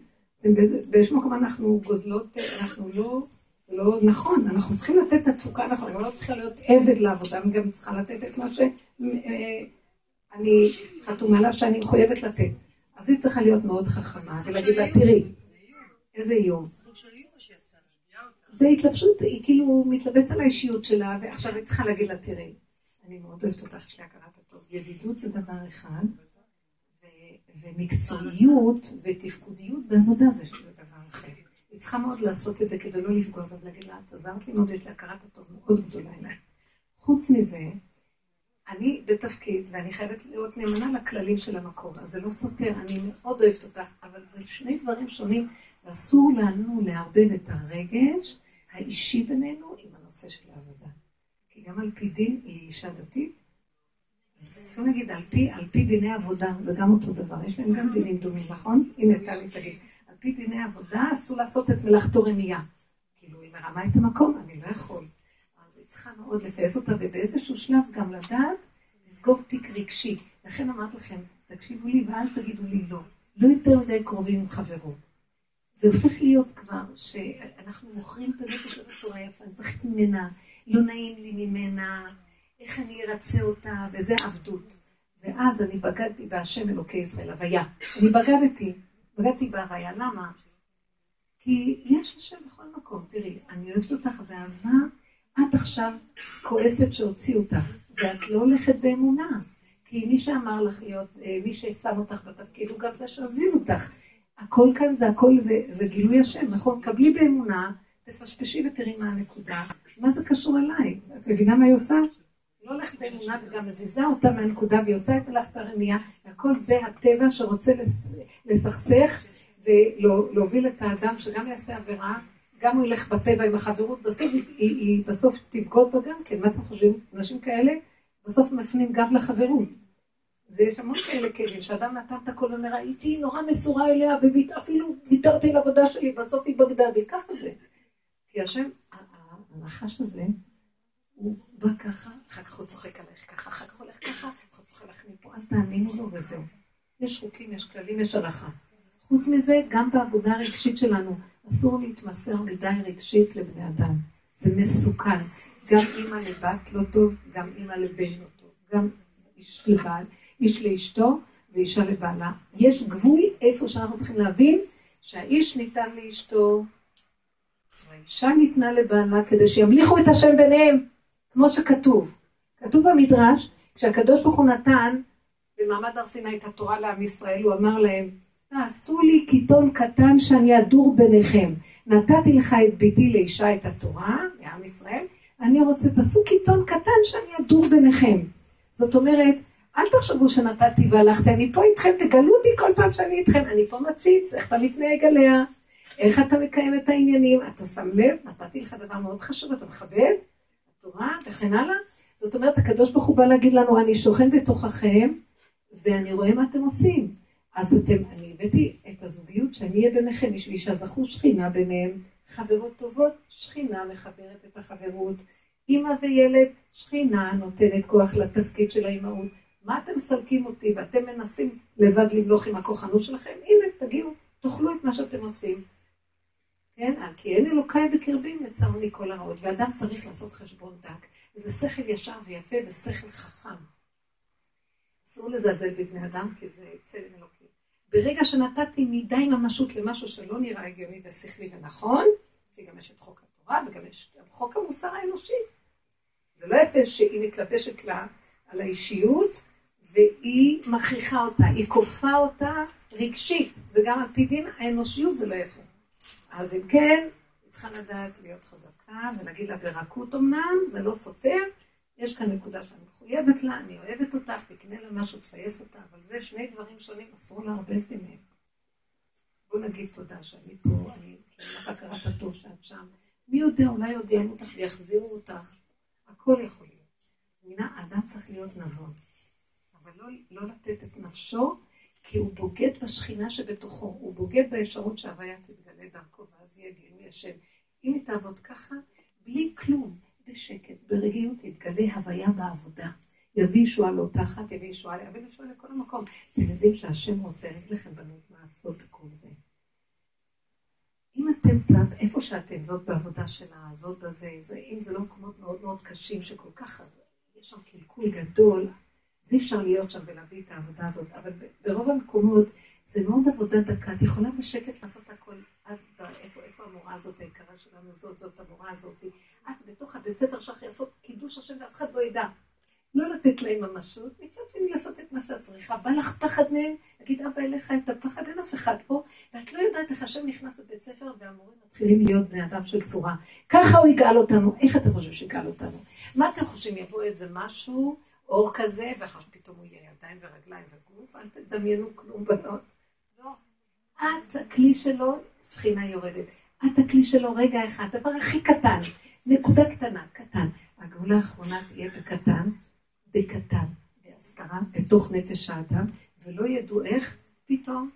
באיזשהו מקום אנחנו גוזלות, אנחנו לא, זה לא נכון, אנחנו צריכים לתת את התפוקה, אנחנו גם לא צריכה להיות עבד לעבודה, אני גם צריכה לתת את מה שאני חתומה עליו שאני מחויבת לתת. אז היא צריכה להיות מאוד חכמה, ולהגיד לה, תראי, איזה אותה. זה התלבשות, היא כאילו מתלבטת על האישיות שלה, ועכשיו היא צריכה להגיד לה, תראי, אני מאוד אוהבת אותך, יש לי הכרת הטוב. ידידות זה דבר אחד, ומקצועיות ותפקודיות בעבודה זה דבר אחר. היא צריכה מאוד לעשות את זה כדי לא לפגוע בה ולהגיד לה, את עזרת לי מאוד, יש לי הכרת הטוב מאוד גדולה אליי. חוץ מזה, אני בתפקיד, ואני חייבת להיות נאמנה לכללים של המקום, אז זה לא סותר, אני מאוד אוהבת אותך, אבל זה שני דברים שונים, ואסור לנו לערבב את הרגש האישי בינינו עם הנושא של העבודה. כי גם על פי דין היא אישה דתית, אז צריכים להגיד, על פי, על פי דיני עבודה, זה גם אותו דבר, יש להם גם דינים דומים, נכון? הנה, טלי תגיד, פי דיני עבודה אסור לעשות את מלאכתו רמייה. כאילו, היא מרמה את המקום, אני לא יכול. אז היא צריכה מאוד לפייס אותה, ובאיזשהו שלב גם לדעת לסגור תיק רגשי. לכן אמרתי לכם, תקשיבו לי ואל תגידו לי לא. לא יותר מדי קרובים עם חברות. זה הופך להיות כבר שאנחנו מוכרים את הנפש שלנו בצורה יפה, אני מפחדת ממנה, לא נעים לי ממנה, איך אני ארצה אותה, וזה עבדות. ואז אני בגדתי בהשם אלוקי ישראל, הוויה. אני בגדתי, בגדתי בהוויה, למה? כי יש השם בכל מקום. תראי, אני אוהבת אותך, ואהבה, את עכשיו כועסת שהוציאו אותך, ואת לא הולכת באמונה. כי מי שאמר לך להיות, אה, מי ששם אותך בתפקיד, הוא גם זה שהזיז אותך. הכל כאן זה הכל, זה, זה גילוי השם, נכון? קבלי באמונה, תפשפשי ותראי מה הנקודה. מה זה קשור אליי? את מבינה מה היא עושה? לא הולכת באמונה וגם מזיזה אותה מהנקודה, והיא עושה את מלאכת הרמייה, והכל זה הטבע שרוצה לס- לסכסך ולהוביל את האדם שגם יעשה עבירה, גם הוא ילך בטבע עם החברות, בסוף היא, היא, בסוף תבגוד בה גם כן, מה אתם חושבים? אנשים כאלה בסוף מפנים גב לחברות. זה יש המון כאלה כלים, שאדם נתן את הכל ואומר, הייתי נורא מסורה אליה, ואפילו ויתרתי על עבודה שלי, בסוף היא בגדה בי, ככה זה. כי השם, הנחש הזה, הוא בא ככה, אחר כך הוא צוחק עליך ככה, אחר כך הולך ככה, אחר כך הוא עליך מפה, אז תאמינו לו וזהו. יש חוקים, יש כללים, יש הלכה. חוץ מזה, גם בעבודה הרגשית שלנו, אסור להתמסר מדי רגשית לבני אדם. זה מסוכן. גם אימא לבת לא טוב, גם אימא לבן לא טוב. גם איש לבעל, איש לאשתו ואישה לבעלה. יש גבול איפה שאנחנו צריכים להבין שהאיש ניתן לאשתו, והאישה ניתנה לבעלה כדי שימליכו את השם ביניהם, כמו שכתוב. כתוב במדרש, כשהקדוש ברוך הוא נתן במעמד הר סיני את התורה לעם ישראל, הוא אמר להם, תעשו לי קיטון קטן שאני אדור ביניכם. נתתי לך את ביתי לאישה את התורה, לעם ישראל, אני רוצה, תעשו קיטון קטן שאני אדור ביניכם. זאת אומרת, אל תחשבו שנתתי והלכתי, אני פה איתכם, תגלו אותי כל פעם שאני איתכם, אני פה מציץ, איך אתה מתנהג עליה, איך אתה מקיים את העניינים, אתה שם לב, נתתי לך דבר מאוד חשוב, אתה מכבד, התורה וכן הלאה. זאת אומרת, הקדוש ברוך הוא בא להגיד לנו, אני שוכן בתוככם, ואני רואה מה אתם עושים. אז אתם, אני הבאתי את הזוגיות שאני אהיה ביניכם, בשביל שהזכו שכינה ביניהם, חברות טובות, שכינה מחברת את החברות. אימא וילד, שכינה נותנת כוח לתפקיד של האימהות. מה אתם מסלקים אותי ואתם מנסים לבד למלוך עם הכוחנות שלכם? הנה, תגיעו, תאכלו את מה שאתם עושים. כן? כי אין אלוקיי בקרבי מצאוני כל הרעות, ואדם צריך לעשות חשבון דק. וזה שכל ישר ויפה ושכל חכם. אסור לזלזל בבני אדם, כי זה צלם אלוקים. ברגע שנתתי מדי ממשות למשהו שלא נראה הגיוני ושכלי ונכון, כי גם יש את חוק התורה וגם יש גם חוק המוסר האנושי. זה לא יפה שהיא מתלבשת לה על האישיות, והיא מכריחה אותה, היא כופה אותה רגשית. זה גם על פי דין האנושיות, זה לא יפה. אז אם כן, היא צריכה לדעת להיות חזקה ולהגיד לה ברכות אמנם, זה לא סותר, יש כאן נקודה שאני מחויבת לה, אני אוהבת אותך, תקנה לה משהו, תפייס אותה, אבל זה שני דברים שונים, אסור לערבב ביניהם. בוא נגיד תודה שאני פה, אני לך הכרת הטוב שאת שם. מי יודע, אולי יענו אותך ויחזירו אותך. הכל יכול להיות. מינה, אדם צריך להיות נבון. אבל לא, לא לתת את נפשו, כי הוא בוגד בשכינה שבתוכו, הוא בוגד באפשרות שההוויה תתגלה דרכו, ואז יהיה גילוי השם. אם היא תעבוד ככה, בלי כלום, בשקט, ברגיעות, יתגלה הוויה בעבודה. יביא ישועה לאותה אחת, יביא ישועה, יביא ישועה לכל המקום. אתם יודעים שהשם רוצה, להגיד לכם בנות מה לעשות בכל זה. אם אתם פעם, איפה שאתם, זאת בעבודה שלה, זאת בזה, זה, אם זה לא מקומות מאוד מאוד קשים, שכל כך, יש שם קלקול גדול, אז אי אפשר להיות שם ולהביא את העבודה הזאת. אבל ברוב המקומות זה מאוד עבודה דקה. את יכולה בשקט לעשות הכל. איפה, איפה המורה הזאת היקרה שלנו, זאת, זאת המורה הזאת. את בתוך הבית ספר שלך לעשות קידוש השם ואף אחד לא ידע. לא לתת להם ממשות, מצד שני לעשות את מה שאת צריכה. בא לך פחד מהם, להגיד אבא אליך את הפחד, אין אף אחד פה, ואת לא יודעת איך השם נכנס לבית ספר והמורים מתחילים להיות בני אדם של צורה. ככה הוא יגאל אותנו, איך אתם חושבים שיגאל אותנו? מה אתם חושבים, יבוא איזה משהו, אור כזה, ואחר שפתאום הוא יהיה ידיים ורגליים וגוף, אל תדמיינו כלום בנות. את הכלי שלו, שכינה יורדת. את הכלי שלו רגע אחד, דבר הכי קטן, נקודה קטנה, קטן. הגאולה האחרונה תהיה בקטן, בקטן, בהסתרה, בתוך נפש האדם, ולא ידעו איך, פתאום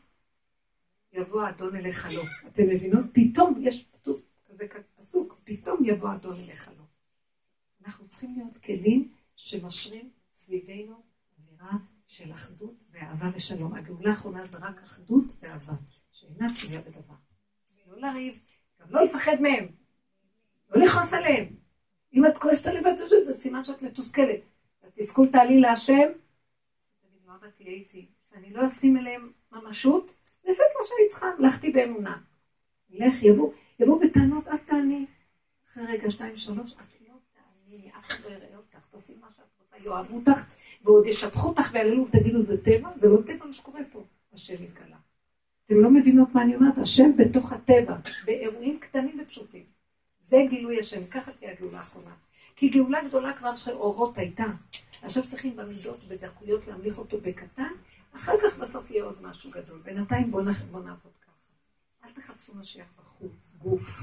יבוא האדון אליך לא. אתם מבינות? פתאום, יש כזה פסוק, פתאום יבוא האדון אליך לא. אנחנו צריכים להיות כלים שמשרים סביבנו אווירה של אחדות ואהבה ושלום. הגאולה האחרונה זה רק אחדות ואהבה, שאינה תלויה בדבר. לא לריב, גם לא לפחד מהם, לא לכעוס עליהם. אם את כועסת עליהם זה סימן שאת מתוסכלת. התסכול תעלי להשם, תגיד, מה באתי איתי? שאני לא אשים אליהם ממשות, את מה שאני צריכה, הלכתי באמונה. לך, יבוא, יבוא בטענות, אל תעני. אחרי רגע, שתיים, שלוש, את לא תעני, אף אחד לא יראה אותך, תעשי מה שאת רוצה, יאהבו אותך, ועוד ישבחו אותך ויעללו ותגידו, זה טבע? זה לא טבע מה שקורה פה. השם יתגלה. אתם לא מבינות מה אני אומרת? השם בתוך הטבע, באירועים קטנים ופשוטים. זה גילוי השם, ככה תהיה הגאולה האחרונה. כי גאולה גדולה כבר של אורות הייתה. עכשיו צריכים במידות, בדקויות, להמליך אותו בקטן, אחר כך בסוף יהיה עוד משהו גדול. בינתיים בואו בוא נעבוד ככה. אל תחפשו משיח בחוץ, גוף.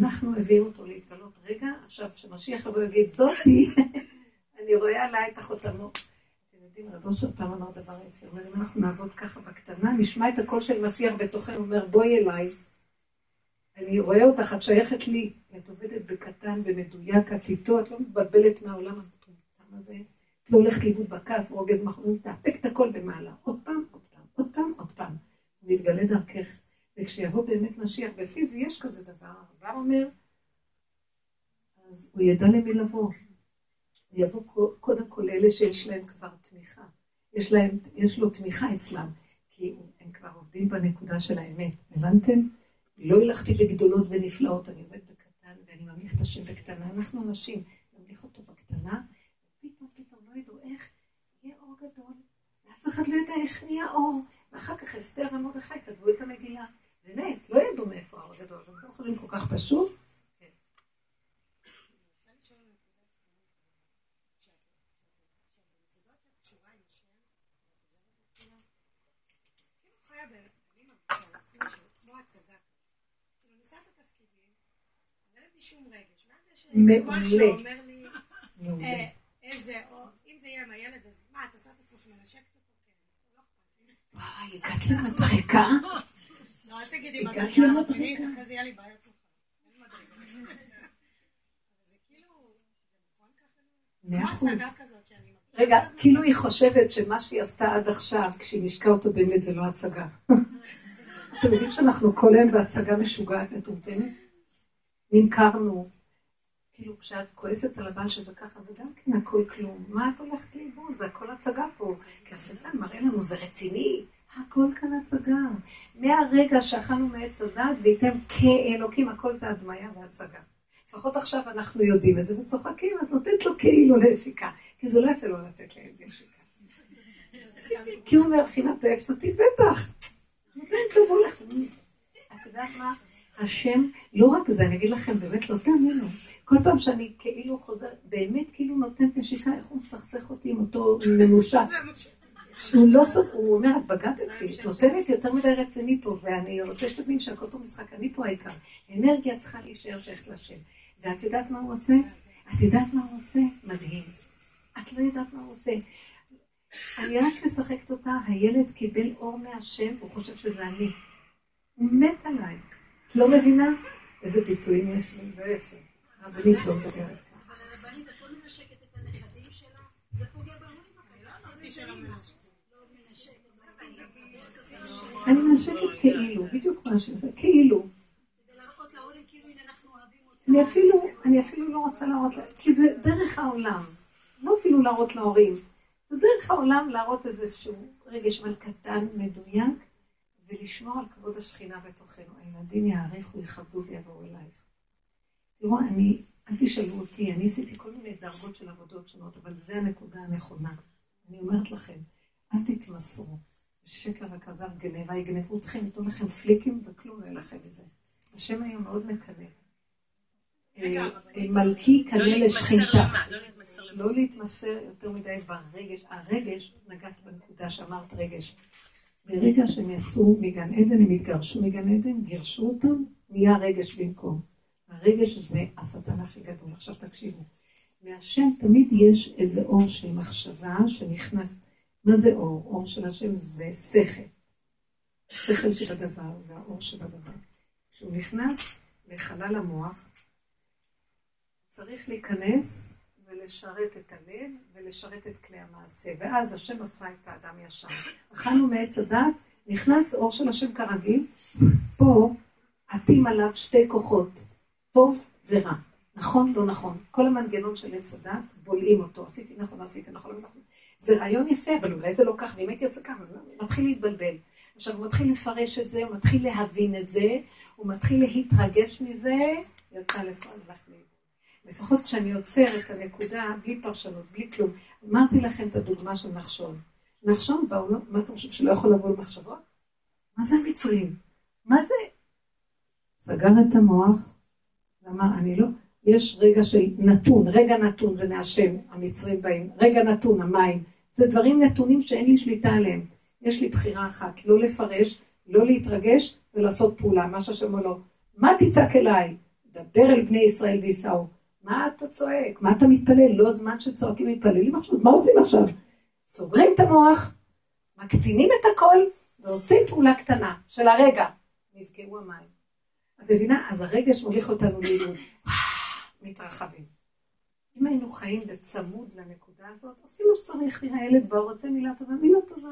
אנחנו מביאים אותו להתגלות. רגע, עכשיו, כשמשיח יבוא יגיד, זאתי, *laughs* אני רואה עליי את החותמות. אתם יודעים, רב אושר פעם אמר דבר יפה, הוא אומר, אם אנחנו נעבוד ככה בקטנה, נשמע את הקול של משיח בתוכנו, אומר, בואי אליי. אני רואה אותך, את שייכת לי. את עובדת בקטן ומדויק, את איתו, את לא מתבלבלת מהעולם המטומטם הזה. את לא הולכת לאיבוד בכעס, רוגז, מחמוד, תעתק את הכל במעלה. עוד פעם, עוד פעם, עוד פעם, עוד פעם. ויתגלה דרכך. וכשיבוא באמת משיח בפיזי, יש כזה דבר. הרב אומר, אז הוא ידע למי לבוא. יבוא קודם כל אלה שיש להם כבר תמיכה. יש, להם, יש לו תמיכה אצלם, כי הם כבר עובדים בנקודה של האמת. הבנתם? לא הלכתי בגדולות ונפלאות, אני עובד בקטן ואני ממליך את השם בקטנה. אנחנו נשים, נמליך אותו בקטנה, ופתאום פתאום לא ידעו איך, יהיה אור גדול, ואף אחד לא יודע איך נהיה אור. ואחר כך אסתר ומרדכי כתבו את המגילה. באמת, לא ידעו מאיפה האור הגדול, אז אתם חושבים כל כך פשוט? מעולה. איזה, או אם זה יהיה עם הילד, אז מה, את עושה את עצמך מנשקת אותו? וואי, הגעת למדחקה. לא, אל תגידי מדרגה רבנית, אחרי זה יהיה לי בעיות. *laughs* נכון מאה אחוז. רגע, כאילו היא חושבת שמה שהיא עשתה עד עכשיו, כשהיא נשקה אותו באמת זה לא הצגה. *laughs* אתם יודעים שאנחנו כל היום בהצגה משוגעת מטומטמת? נמכרנו, כאילו כשאת כועסת על הבעל שזה ככה, זה גם כן הכל כלום. מה את הולכת לאיבוד? זה הכל הצגה פה. כי השטן מראה לנו, זה רציני. הכל כאן הצגה. מהרגע שאכלנו מעץ הדת וייתם כאלוקים, הכל זה הדמיה והצגה. לפחות עכשיו אנחנו יודעים את זה וצוחקים, אז נותנת לו כאילו נשיקה. כי זה לא יפה לא לתת לילד נשיקה. כי הוא אומר, חינה, את אוהבת אותי? בטח. נותנת לו והולך. את יודעת מה? השם, לא רק זה, אני אגיד לכם, באמת לא תאמינו. כל פעם שאני כאילו חוזר, באמת כאילו נותנת נשיקה, איך הוא מסכסך אותי עם אותו מנושה. *laughs* הוא לא סוף, הוא אומר, את בגדת בי, את נותנת יותר מדי רציני פה, ואני רוצה שתבין שהכל פה משחק, אני פה העיקר. אנרגיה צריכה להישאר שייכת לשם. ואת יודעת מה הוא עושה? את יודעת מה הוא עושה? מדהים. את לא יודעת מה הוא עושה. אני רק משחקת אותה, הילד קיבל אור מהשם, הוא חושב שזה אני. הוא מת עליי. את לא מבינה? איזה ביטויים יש לי, לא יפה. מדברת הרבנית, לא בהורים אני מנשקת כאילו, בדיוק מה שזה, כאילו. אני אפילו, אני אפילו לא רוצה להראות, כי זה דרך העולם. לא אפילו להראות להורים. זה דרך העולם להראות איזשהו רגש אבל קטן, מדויק, ולשמור על כבוד השכינה בתוכנו. הילדים יעריכו, יכבדו ויבואו אלייך. תראו, אני, אל תשאלו אותי, אני עשיתי כל מיני דרגות של עבודות שונות, אבל זה הנקודה הנכונה. אני אומרת לכם, אל תתמסרו. שקר וכזב גנבה, יגנבו אתכם, ייתנו לכם פליקים וכלום לא יהיה לכם מזה. השם היום מאוד מקנא. אה, מלכי קנה לא לשכינתה. לא להתמסר יותר מדי ברגש. הרגש, נגעת בנקודה שאמרת רגש. ברגע שהם יצאו מגן עדן, הם התגרשו מגן עדן, גירשו אותם, נהיה רגש במקום. הרגש זה השטן הכי גדול. עכשיו תקשיבו. מהשם תמיד יש איזה אור של מחשבה שנכנס. מה זה אור? אור של השם זה שכל. שכל של הדבר, זה האור של הדבר. כשהוא נכנס לחלל המוח, צריך להיכנס ולשרת את הלב ולשרת את כלי המעשה. ואז השם עשה את האדם ישר. אכלנו מעץ הדת, נכנס אור של השם כרגיל, פה עטים עליו שתי כוחות, טוב ורע. נכון, לא נכון. כל המנגנון של עץ הדת, בולעים אותו. עשיתי נכון, עשיתי נכון, לא נכון. זה רעיון יפה, אבל אולי זה לא כך, ואם הייתי עושה ככה, הוא מתחיל להתבלבל. עכשיו, הוא מתחיל לפרש את זה, הוא מתחיל להבין את זה, הוא מתחיל להתרגש מזה, יצא לפעול לך לפחות כשאני עוצר את הנקודה, בלי פרשנות, בלי כלום. אמרתי לכם את הדוגמה של נחשון. נחשון בעולם, מה אתה חושב שלא יכול לבוא למחשבות? מה זה המצרים? מה זה? סגר את המוח, ואמר, אני לא, יש רגע של נתון, רגע נתון זה מהשם, המצרים באים, רגע נתון, המים, זה דברים נתונים שאין לי שליטה עליהם. יש לי בחירה אחת, לא לפרש, לא להתרגש ולעשות פעולה, מה שהשם אומר לו, מה תצעק אליי? דבר אל בני ישראל וייסעו. מה אתה צועק? מה אתה מתפלל? לא זמן שצועקים מתפללים עכשיו, אז מה עושים עכשיו? סוגרים את המוח, מקטינים את הכל, ועושים פעולה קטנה של הרגע. נפגעו המים. את מבינה? אז הרגש מוליך אותנו לאימון. מתרחבים. אם היינו חיים בצמוד לנקודה הזאת, עושים מה שצריך, נראה ילד בא, רוצה מילה טובה, מילה טובה.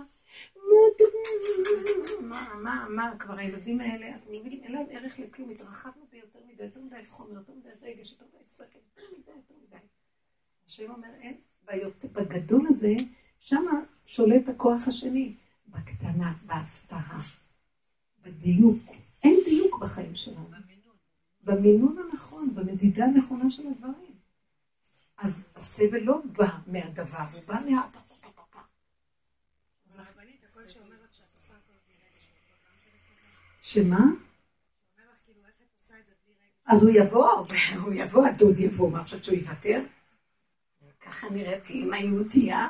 מה, מה, מה, כבר הילדים האלה, אתם מבינים, אין להם ערך לכלום, התרחבנו ביותר מדי, יותר מדי חומר, יותר מדי רגש, יותר מדי שכל, יותר מדי, יותר מדי. השם אומר, אין, בגדול הזה, שם שולט הכוח השני, בקטנה, בהסתרה, בדיוק. אין דיוק בחיים שלנו. במינון הנכון, במדידה הנכונה של הדברים. אז הסבל לא בא מהדבר, הוא בא מה... שמה? אז הוא יבוא, *laughs* הוא יבוא, הדוד יבוא, מה חושבת שהוא יוותר? ככה נראית אימא יהודייה.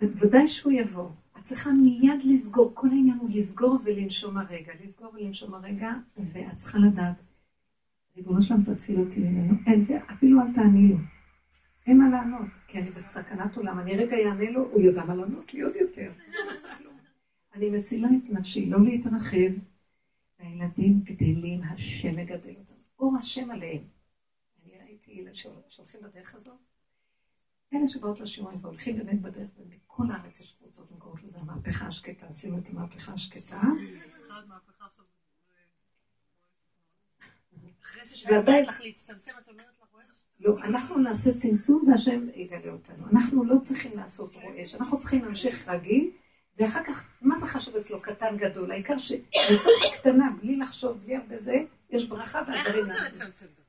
*laughs* ודאי שהוא יבוא. צריכה מיד לסגור, כל העניין הוא לסגור ולנשום הרגע, לסגור ולנשום הרגע, ואת צריכה לדעת, ריבונו שלם תציל אותי ממנו, אין, אפילו אל תעני לו. אין מה לענות, כי אני בסכנת עולם, אני רגע אענה לו, הוא יודע מה לענות לי עוד יותר. אני מצילה את נפשי, לא להתרחב, והילדים גדלים, השם מגדל אותם, אור השם עליהם. אני ראיתי ילד שהולכים בדרך הזאת, אלה שבאות לשיעורים והולכים באמת בדרך, ובכל הארץ יש קבוצות, הן קוראות לזה המהפכה השקטה, עשינו את המהפכה השקטה. לך רועש? לא, אנחנו נעשה צמצום והשם יגלה אותנו. אנחנו לא צריכים לעשות רועש, אנחנו צריכים להמשיך רגיל, ואחר כך, מה זה חשוב אצלו קטן גדול? העיקר שבתוך קטנה, בלי לחשוב, בלי הרבה זה, יש ברכה איך והדברים רוצה נעשים. לצמצם דבר?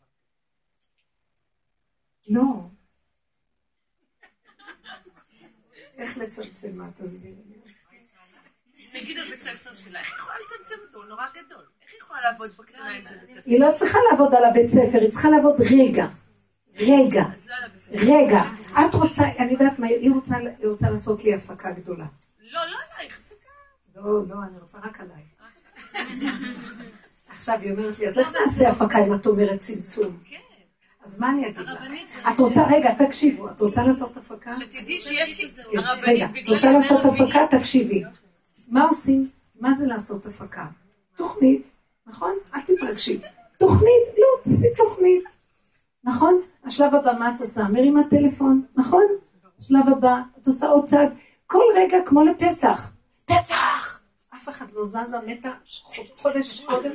לא. איך לצמצם? מה תסבירי לי? נגיד על בית ספר שלה, איך היא יכולה לצמצם אותו? הוא נורא גדול. איך היא יכולה לעבוד בקטנה אם זה בית ספר? היא לא צריכה לעבוד על הבית ספר, היא צריכה לעבוד רגע. רגע. לא. רגע. את רוצה, אני יודעת מה, היא רוצה, לעשות לי הפקה גדולה. לא, לא עלייך, הפסקה. לא, לא, אני רוצה רק עליי. עכשיו היא אומרת לי, אז איך נעשה הפקה אם את אומרת צמצום? כן. אז מה אני אגיד לך? את רוצה, רגע, תקשיבו, את רוצה לעשות הפקה? שתדעי שיש לי הרבנית, רגע, את רוצה לעשות הפקה? תקשיבי. מה עושים? מה זה לעשות הפקה? תוכנית, נכון? אל תתרגשי. תוכנית, לא, תעשי תוכנית. נכון? השלב הבא, מה את עושה? מרימה טלפון, נכון? השלב הבא, את עושה עוד צעד. כל רגע כמו לפסח. פסח! אף אחד לא זזה, מתה חודש קודם,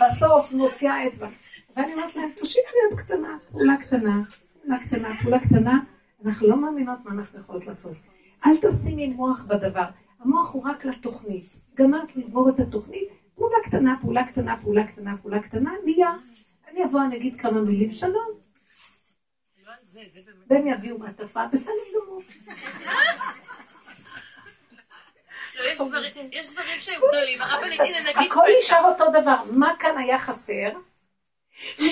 בסוף מוציאה אצבע. ואני אומרת להם, תושיטו יד קטנה, פעולה קטנה, פעולה קטנה, פעולה קטנה. אנחנו לא מאמינות מה אנחנו יכולות לעשות. אל תשימי מוח בדבר. המוח הוא רק לתוכנית. גמרת לגמור את התוכנית, פעולה קטנה, פעולה קטנה, פעולה קטנה, פעולה קטנה, נהיה. אני אבוא, אני אגיד כמה מילים, שלום. והם יביאו מעטפה, בסדר גמור. לא, יש דברים- שהם גדולים. הרבנית, הנה נגיד הכל. נשאר אותו דבר. מה כאן היה חסר?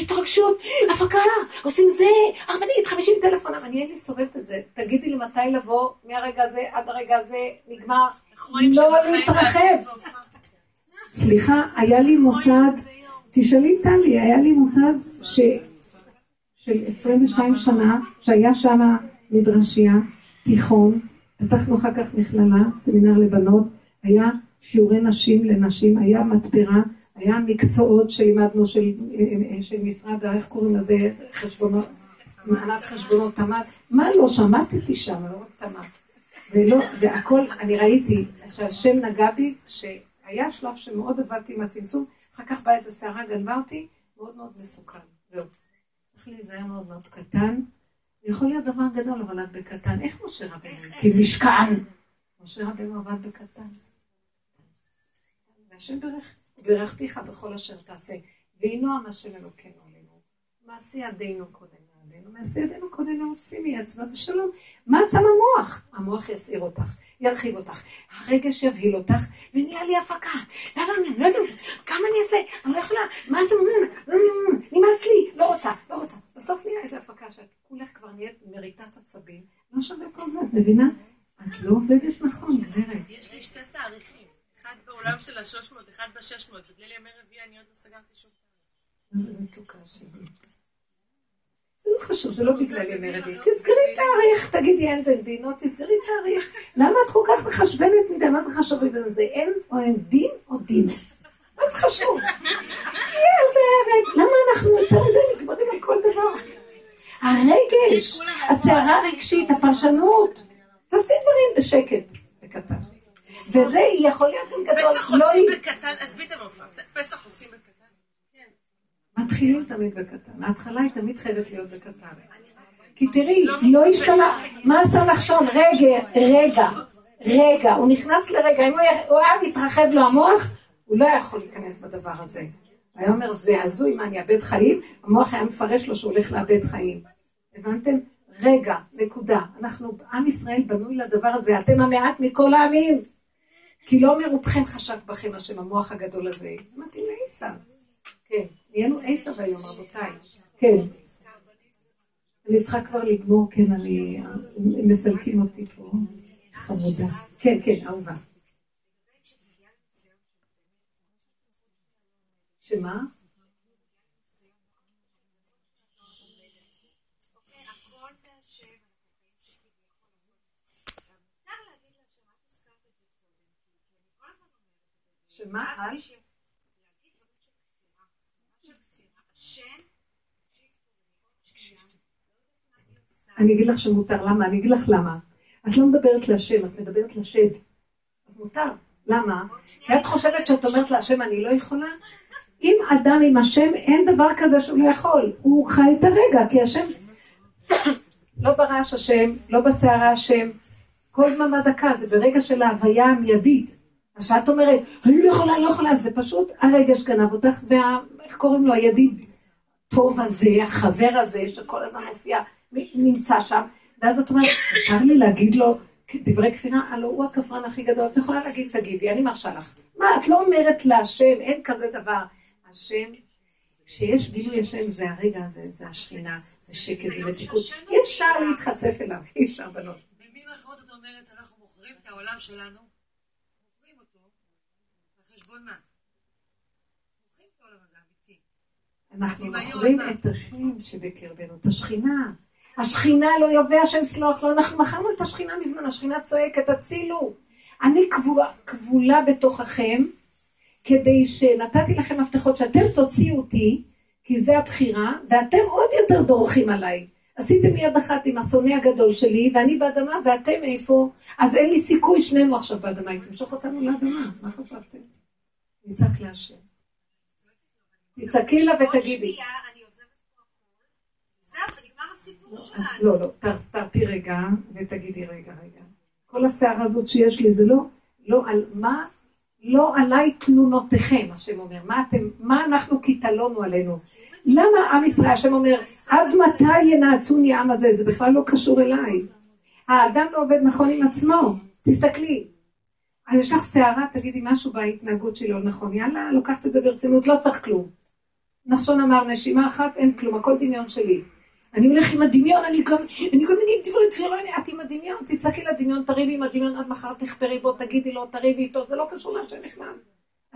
התרגשות, הפקה, עושים זה, הרבנית, 50 טלפון, אבל אני אין לי סובבת את זה. תגידי לי מתי לבוא, מהרגע הזה עד הרגע הזה, נגמר. לא להתרחב. סליחה, היה לי מוסד, תשאלי טלי, היה לי מוסד. של 22 שנה, שהיה שם מדרשייה, תיכון, פתחנו אחר כך מכללה, סמינר לבנות, היה שיעורי נשים לנשים, היה מתפרה, היה מקצועות שלימדנו של, של משרד, איך קוראים לזה, חשבונות, מענק חשבונות תמ"ת, מה לא, שמעתי שם, לא רק תמ"ת. ולא, והכל, אני ראיתי שהשם נגע בי, שהיה שלב שמאוד עבדתי עם הצמצום, אחר כך באה איזה סערה, גנבה אותי, מאוד מאוד מסוכן. זהו. צריך להיזהר מאוד מאוד קטן. יכול להיות דבר גדול, אבל את בקטן. איך משה רבנו? כי משכן. משה רבנו עבד בקטן. והשם ברך, ברכתיך בכל אשר תעשה. ויהי נועם השם אלוקינו עלינו. מעשי ידינו קודם לעלינו, מעשי ידינו קודם לעלינו, שימי אצבע ושלום. מה עצם המוח? המוח יסעיר אותך, ירחיב אותך, הרגש יבהיל אותך, ונהיה לי הפקה. למה אני לא יודעת, כמה אני אעשה? אני לא יכולה, מה אתם אומרים? נמאס לי, לא רוצה, לא רוצה. בסוף נהיה איזה הפקה שאת כולך כבר נהיית מריטת עצבים, לא שווה כל זה, את מבינה? את לא עובדת נכון, גברת. יש לי שתי תאריכים. אחד בעולם של השלוש מאות, אחד בשש מאות, בגלל ימי רביעי אני עוד לא סגרתי שום זה מתוקה שלי. זה לא חשוב, זה לא בגלל ימי רביעי. תסגרי תאריך, תגידי אין דין, או תסגרי תאריך. למה את כל כך מחשבנת מדי? מה זה חשוב בזה? זה אין או אין דין או דין? מה זה חשוב? למה אנחנו יותר מדי מתמודדים על כל דבר? הרגש, הסערה הרגשית, הפרשנות. תעשי דברים בשקט, בקטן. וזה יכול להיות גם גדול. פסח לא עושים בקטן, עזבי את המופע, פסח עושים בקטן. מתחילים תמיד בקטן. ההתחלה היא תמיד חייבת להיות בקטן. כי תראי, לא השתנה, מה עשה נחשון? רגע, רגע, רגע, הוא נכנס לרגע, אם הוא היה- מתרחב לו המוח, הוא לא יכול להיכנס בדבר הזה. הוא היה אומר, זה הזוי, מה, אני אאבד חיים? המוח היה מפרש לו שהוא הולך לאבד חיים. הבנתם? רגע, נקודה. אנחנו, עם ישראל בנוי לדבר הזה, אתם המעט מכל העמים. כי לא מרובכם חשק בכם השם, המוח הגדול הזה. מתאים לעיסא. כן, נהיינו עשב היום, רבותיי. כן. אני צריכה כבר לגמור, כן, אני... מסלקים אותי פה. חמודה. כן, כן, אהובה. שמה? שמה את? אני אגיד לך שמותר, למה? אני אגיד לך למה. את לא מדברת להשם, את מדברת לשד. אז מותר. למה? כי את חושבת שאת אומרת להשם, אני לא יכולה? אם אדם עם השם, אין דבר כזה שהוא לא יכול. הוא חי את הרגע, כי השם... לא ברעש השם, לא בסערה השם. כל דממה דקה, זה ברגע של ההוויה המיידית. שאת אומרת, אני לא יכולה, לא יכולה, זה פשוט הרגש גנב אותך, וה... איך קוראים לו? הידיד טוב הזה, החבר הזה, שכל הזמן מופיע, נמצא שם, ואז את אומרת, מותר לי להגיד לו דברי כפירה, הלו הוא הכפרן הכי גדול, את יכולה להגיד, תגידי, אני מרשה לך. מה, את לא אומרת להשם, אין כזה דבר. השם, כשיש גילוי השם, זה הרגע הזה, זה השכינה, זה שקט, זה מתיקות. אי אפשר להתחצף אליו, אי אפשר בנות. במילים אחרות את אומרת, אנחנו מוכרים את העולם שלנו, מוכרים אותו, על חשבון מה? מוכרים את העולם הזה, אמיתי. אנחנו מה? את השם שבקרבנו, את השכינה. השכינה לא יובא השם סלוח לו, אנחנו מכרנו את השכינה מזמן, השכינה צועקת, הצילו. אני כבולה, כבולה בתוככם, כדי שנתתי לכם הבטחות שאתם תוציאו אותי, כי זה הבחירה, ואתם עוד יותר דורכים עליי. עשיתם יד אחת עם השונא הגדול שלי, ואני באדמה, ואתם איפה? אז אין לי סיכוי, שנינו עכשיו באדמה, היא תמשוך אותנו לאדמה, מה חשבתם? נצעק להשם. תצעקי לה ותגידי. לא, לא, ת- תרפי רגע ותגידי רגע, רגע. כל הסערה הזאת שיש לי זה לא, לא על מה, לא עליי תלונותיכם, השם אומר. מה אתם, מה אנחנו כי תלונו עלינו? למה עם ישראל, השם אומר, עד מתי ינעצוני העם הזה? זה בכלל לא קשור אליי. האדם לא עובד נכון עם עצמו. תסתכלי. יש לך שערה, תגידי משהו בהתנהגות שלי לא נכון. יאללה, לוקחת את זה ברצינות, לא צריך כלום. נחשון אמר, נשימה אחת, אין כלום, הכל דמיון שלי. אני הולך עם הדמיון, אני גם, אני גם אגיד דברים תפילה, את עם הדמיון, תצעקי לדמיון, תריבי עם הדמיון, עד מחר תחפרי בו, תגידי לו, תריבי איתו, זה לא קשור להשם בכלל.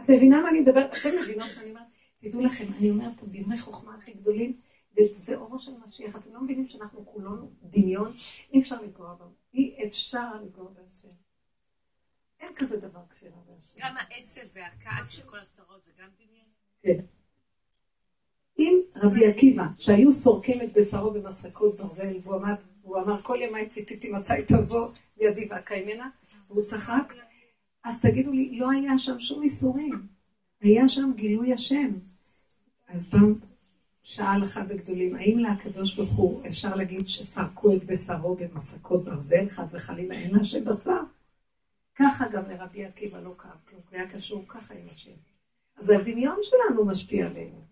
את מבינה מה אני מדברת? אתם מבינות מה אני אומרת? תדעו לכם, אני אומרת את דברי חוכמה הכי גדולים, וזה אורו של משיח. אתם לא מבינים שאנחנו כולנו דמיון? אי אפשר לגרוע בו. אי אפשר לגרוע בהשם. אין כזה דבר כפירה בהשם. גם העצב והכעס וכל הפתרות זה גם דמיון? כן. אם רבי עקיבא, שהיו סורקים את בשרו במסרקות ברזל, והוא אמר, והוא אמר כל ימיי ציפיתי מתי תבוא ידי ואקיימנה, והוא צחק, אז תגידו לי, לא היה שם שום איסורים, היה שם גילוי השם. אז פעם שאל אחד הגדולים, האם לקדוש ברוך הוא אפשר להגיד שסרקו את בשרו במסרקות ברזל, חס וחלילה אין לה שבשר? ככה גם לרבי עקיבא לא כאב כלום, הוא היה קשור ככה עם השם. אז הדמיון שלנו משפיע עלינו.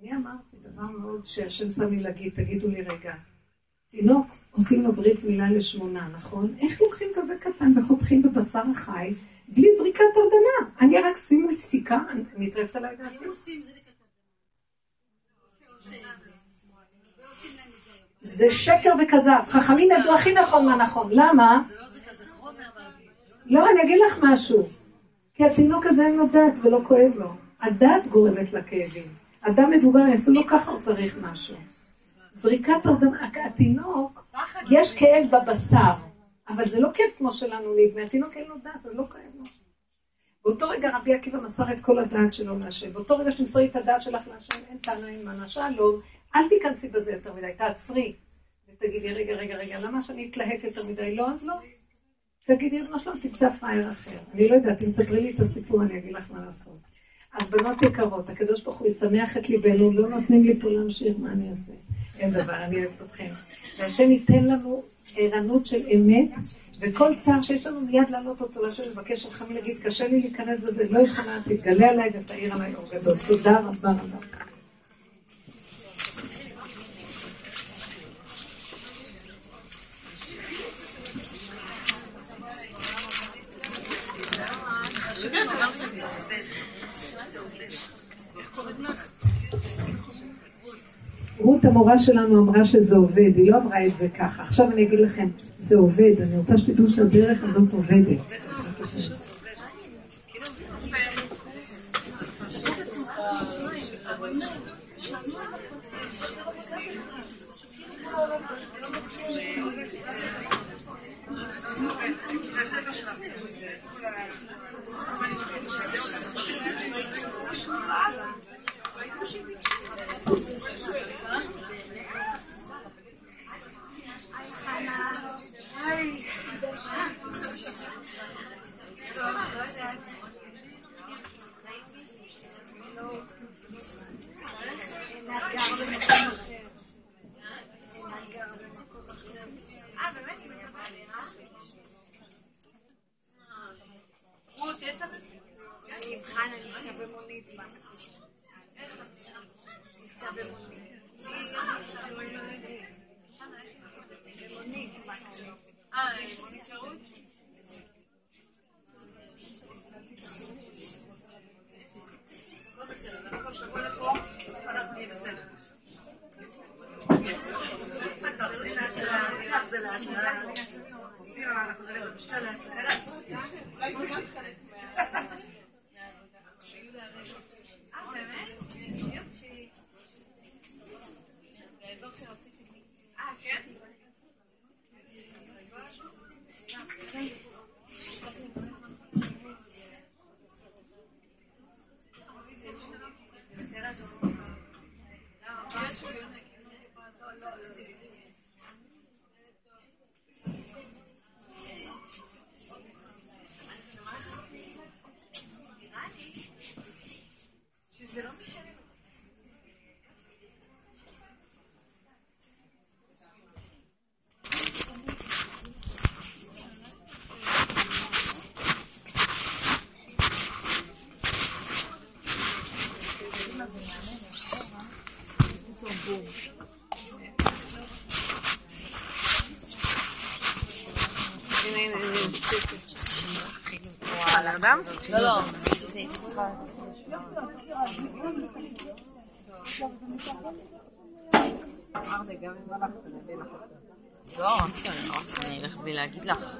אני אמרתי דבר מאוד שהשם שם לי להגיד, תגידו לי רגע, תינוק עושים לו ברית מילה לשמונה, נכון? איך לוקחים כזה קטן וחותכים בבשר החי בלי זריקת הרדמה? אני רק שימו סיכה, אני נטרפת עליי דעתי. זה שקר וכזב. חכמים ידעו הכי נכון מה נכון. למה? לא. לא, אני אגיד לך משהו. כי התינוק הזה אין לו דעת ולא כואב לו. הדעת גורמת לכאבים. אדם מבוגר יעשו לו ככה, הוא צריך משהו. זריקת הרדמה, התינוק, יש כאב בבשר, אבל זה לא כאב כמו שלנו נדמה, התינוק אין לו דעת, אז לא כואב לו. באותו רגע רבי עקיבא מסר את כל הדעת שלו להשם. באותו רגע שתמסרי את הדעת שלך להשם, אין טענה אין מנה שלום, אל תיכנסי בזה יותר מדי, תעצרי. ותגידי, רגע, רגע, רגע, למה שאני אתלהט יותר מדי? לא, אז לא. תגידי, מה שלום, תמצא פראייר אחר. אני לא יודעת, אם תספרי לי את הסיפור, אני אגיד לך מה לעשות. אז בנות יקרות, הקדוש ברוך הוא ישמח את ליבנו, לא נותנים לי פה להמשיך, מה אני אעשה? אין דבר, אני אוהבת אתכם. והשם ייתן לנו ערנות של אמת, וכל צער שיש לנו מיד להעלות אותו לשם, לבקש שלך להגיד, קשה לי להיכנס בזה, לא יכולה, תתגלה עליי ותאיר עליי אור גדול. תודה רבה רבה. רות המורה שלנו אמרה שזה עובד, היא לא אמרה את זה ככה. עכשיו אני אגיד לכם, זה עובד, אני רוצה שתדעו שהדרך הזאת עובדת. רות, לא, אני אלך בלי להגיד לך.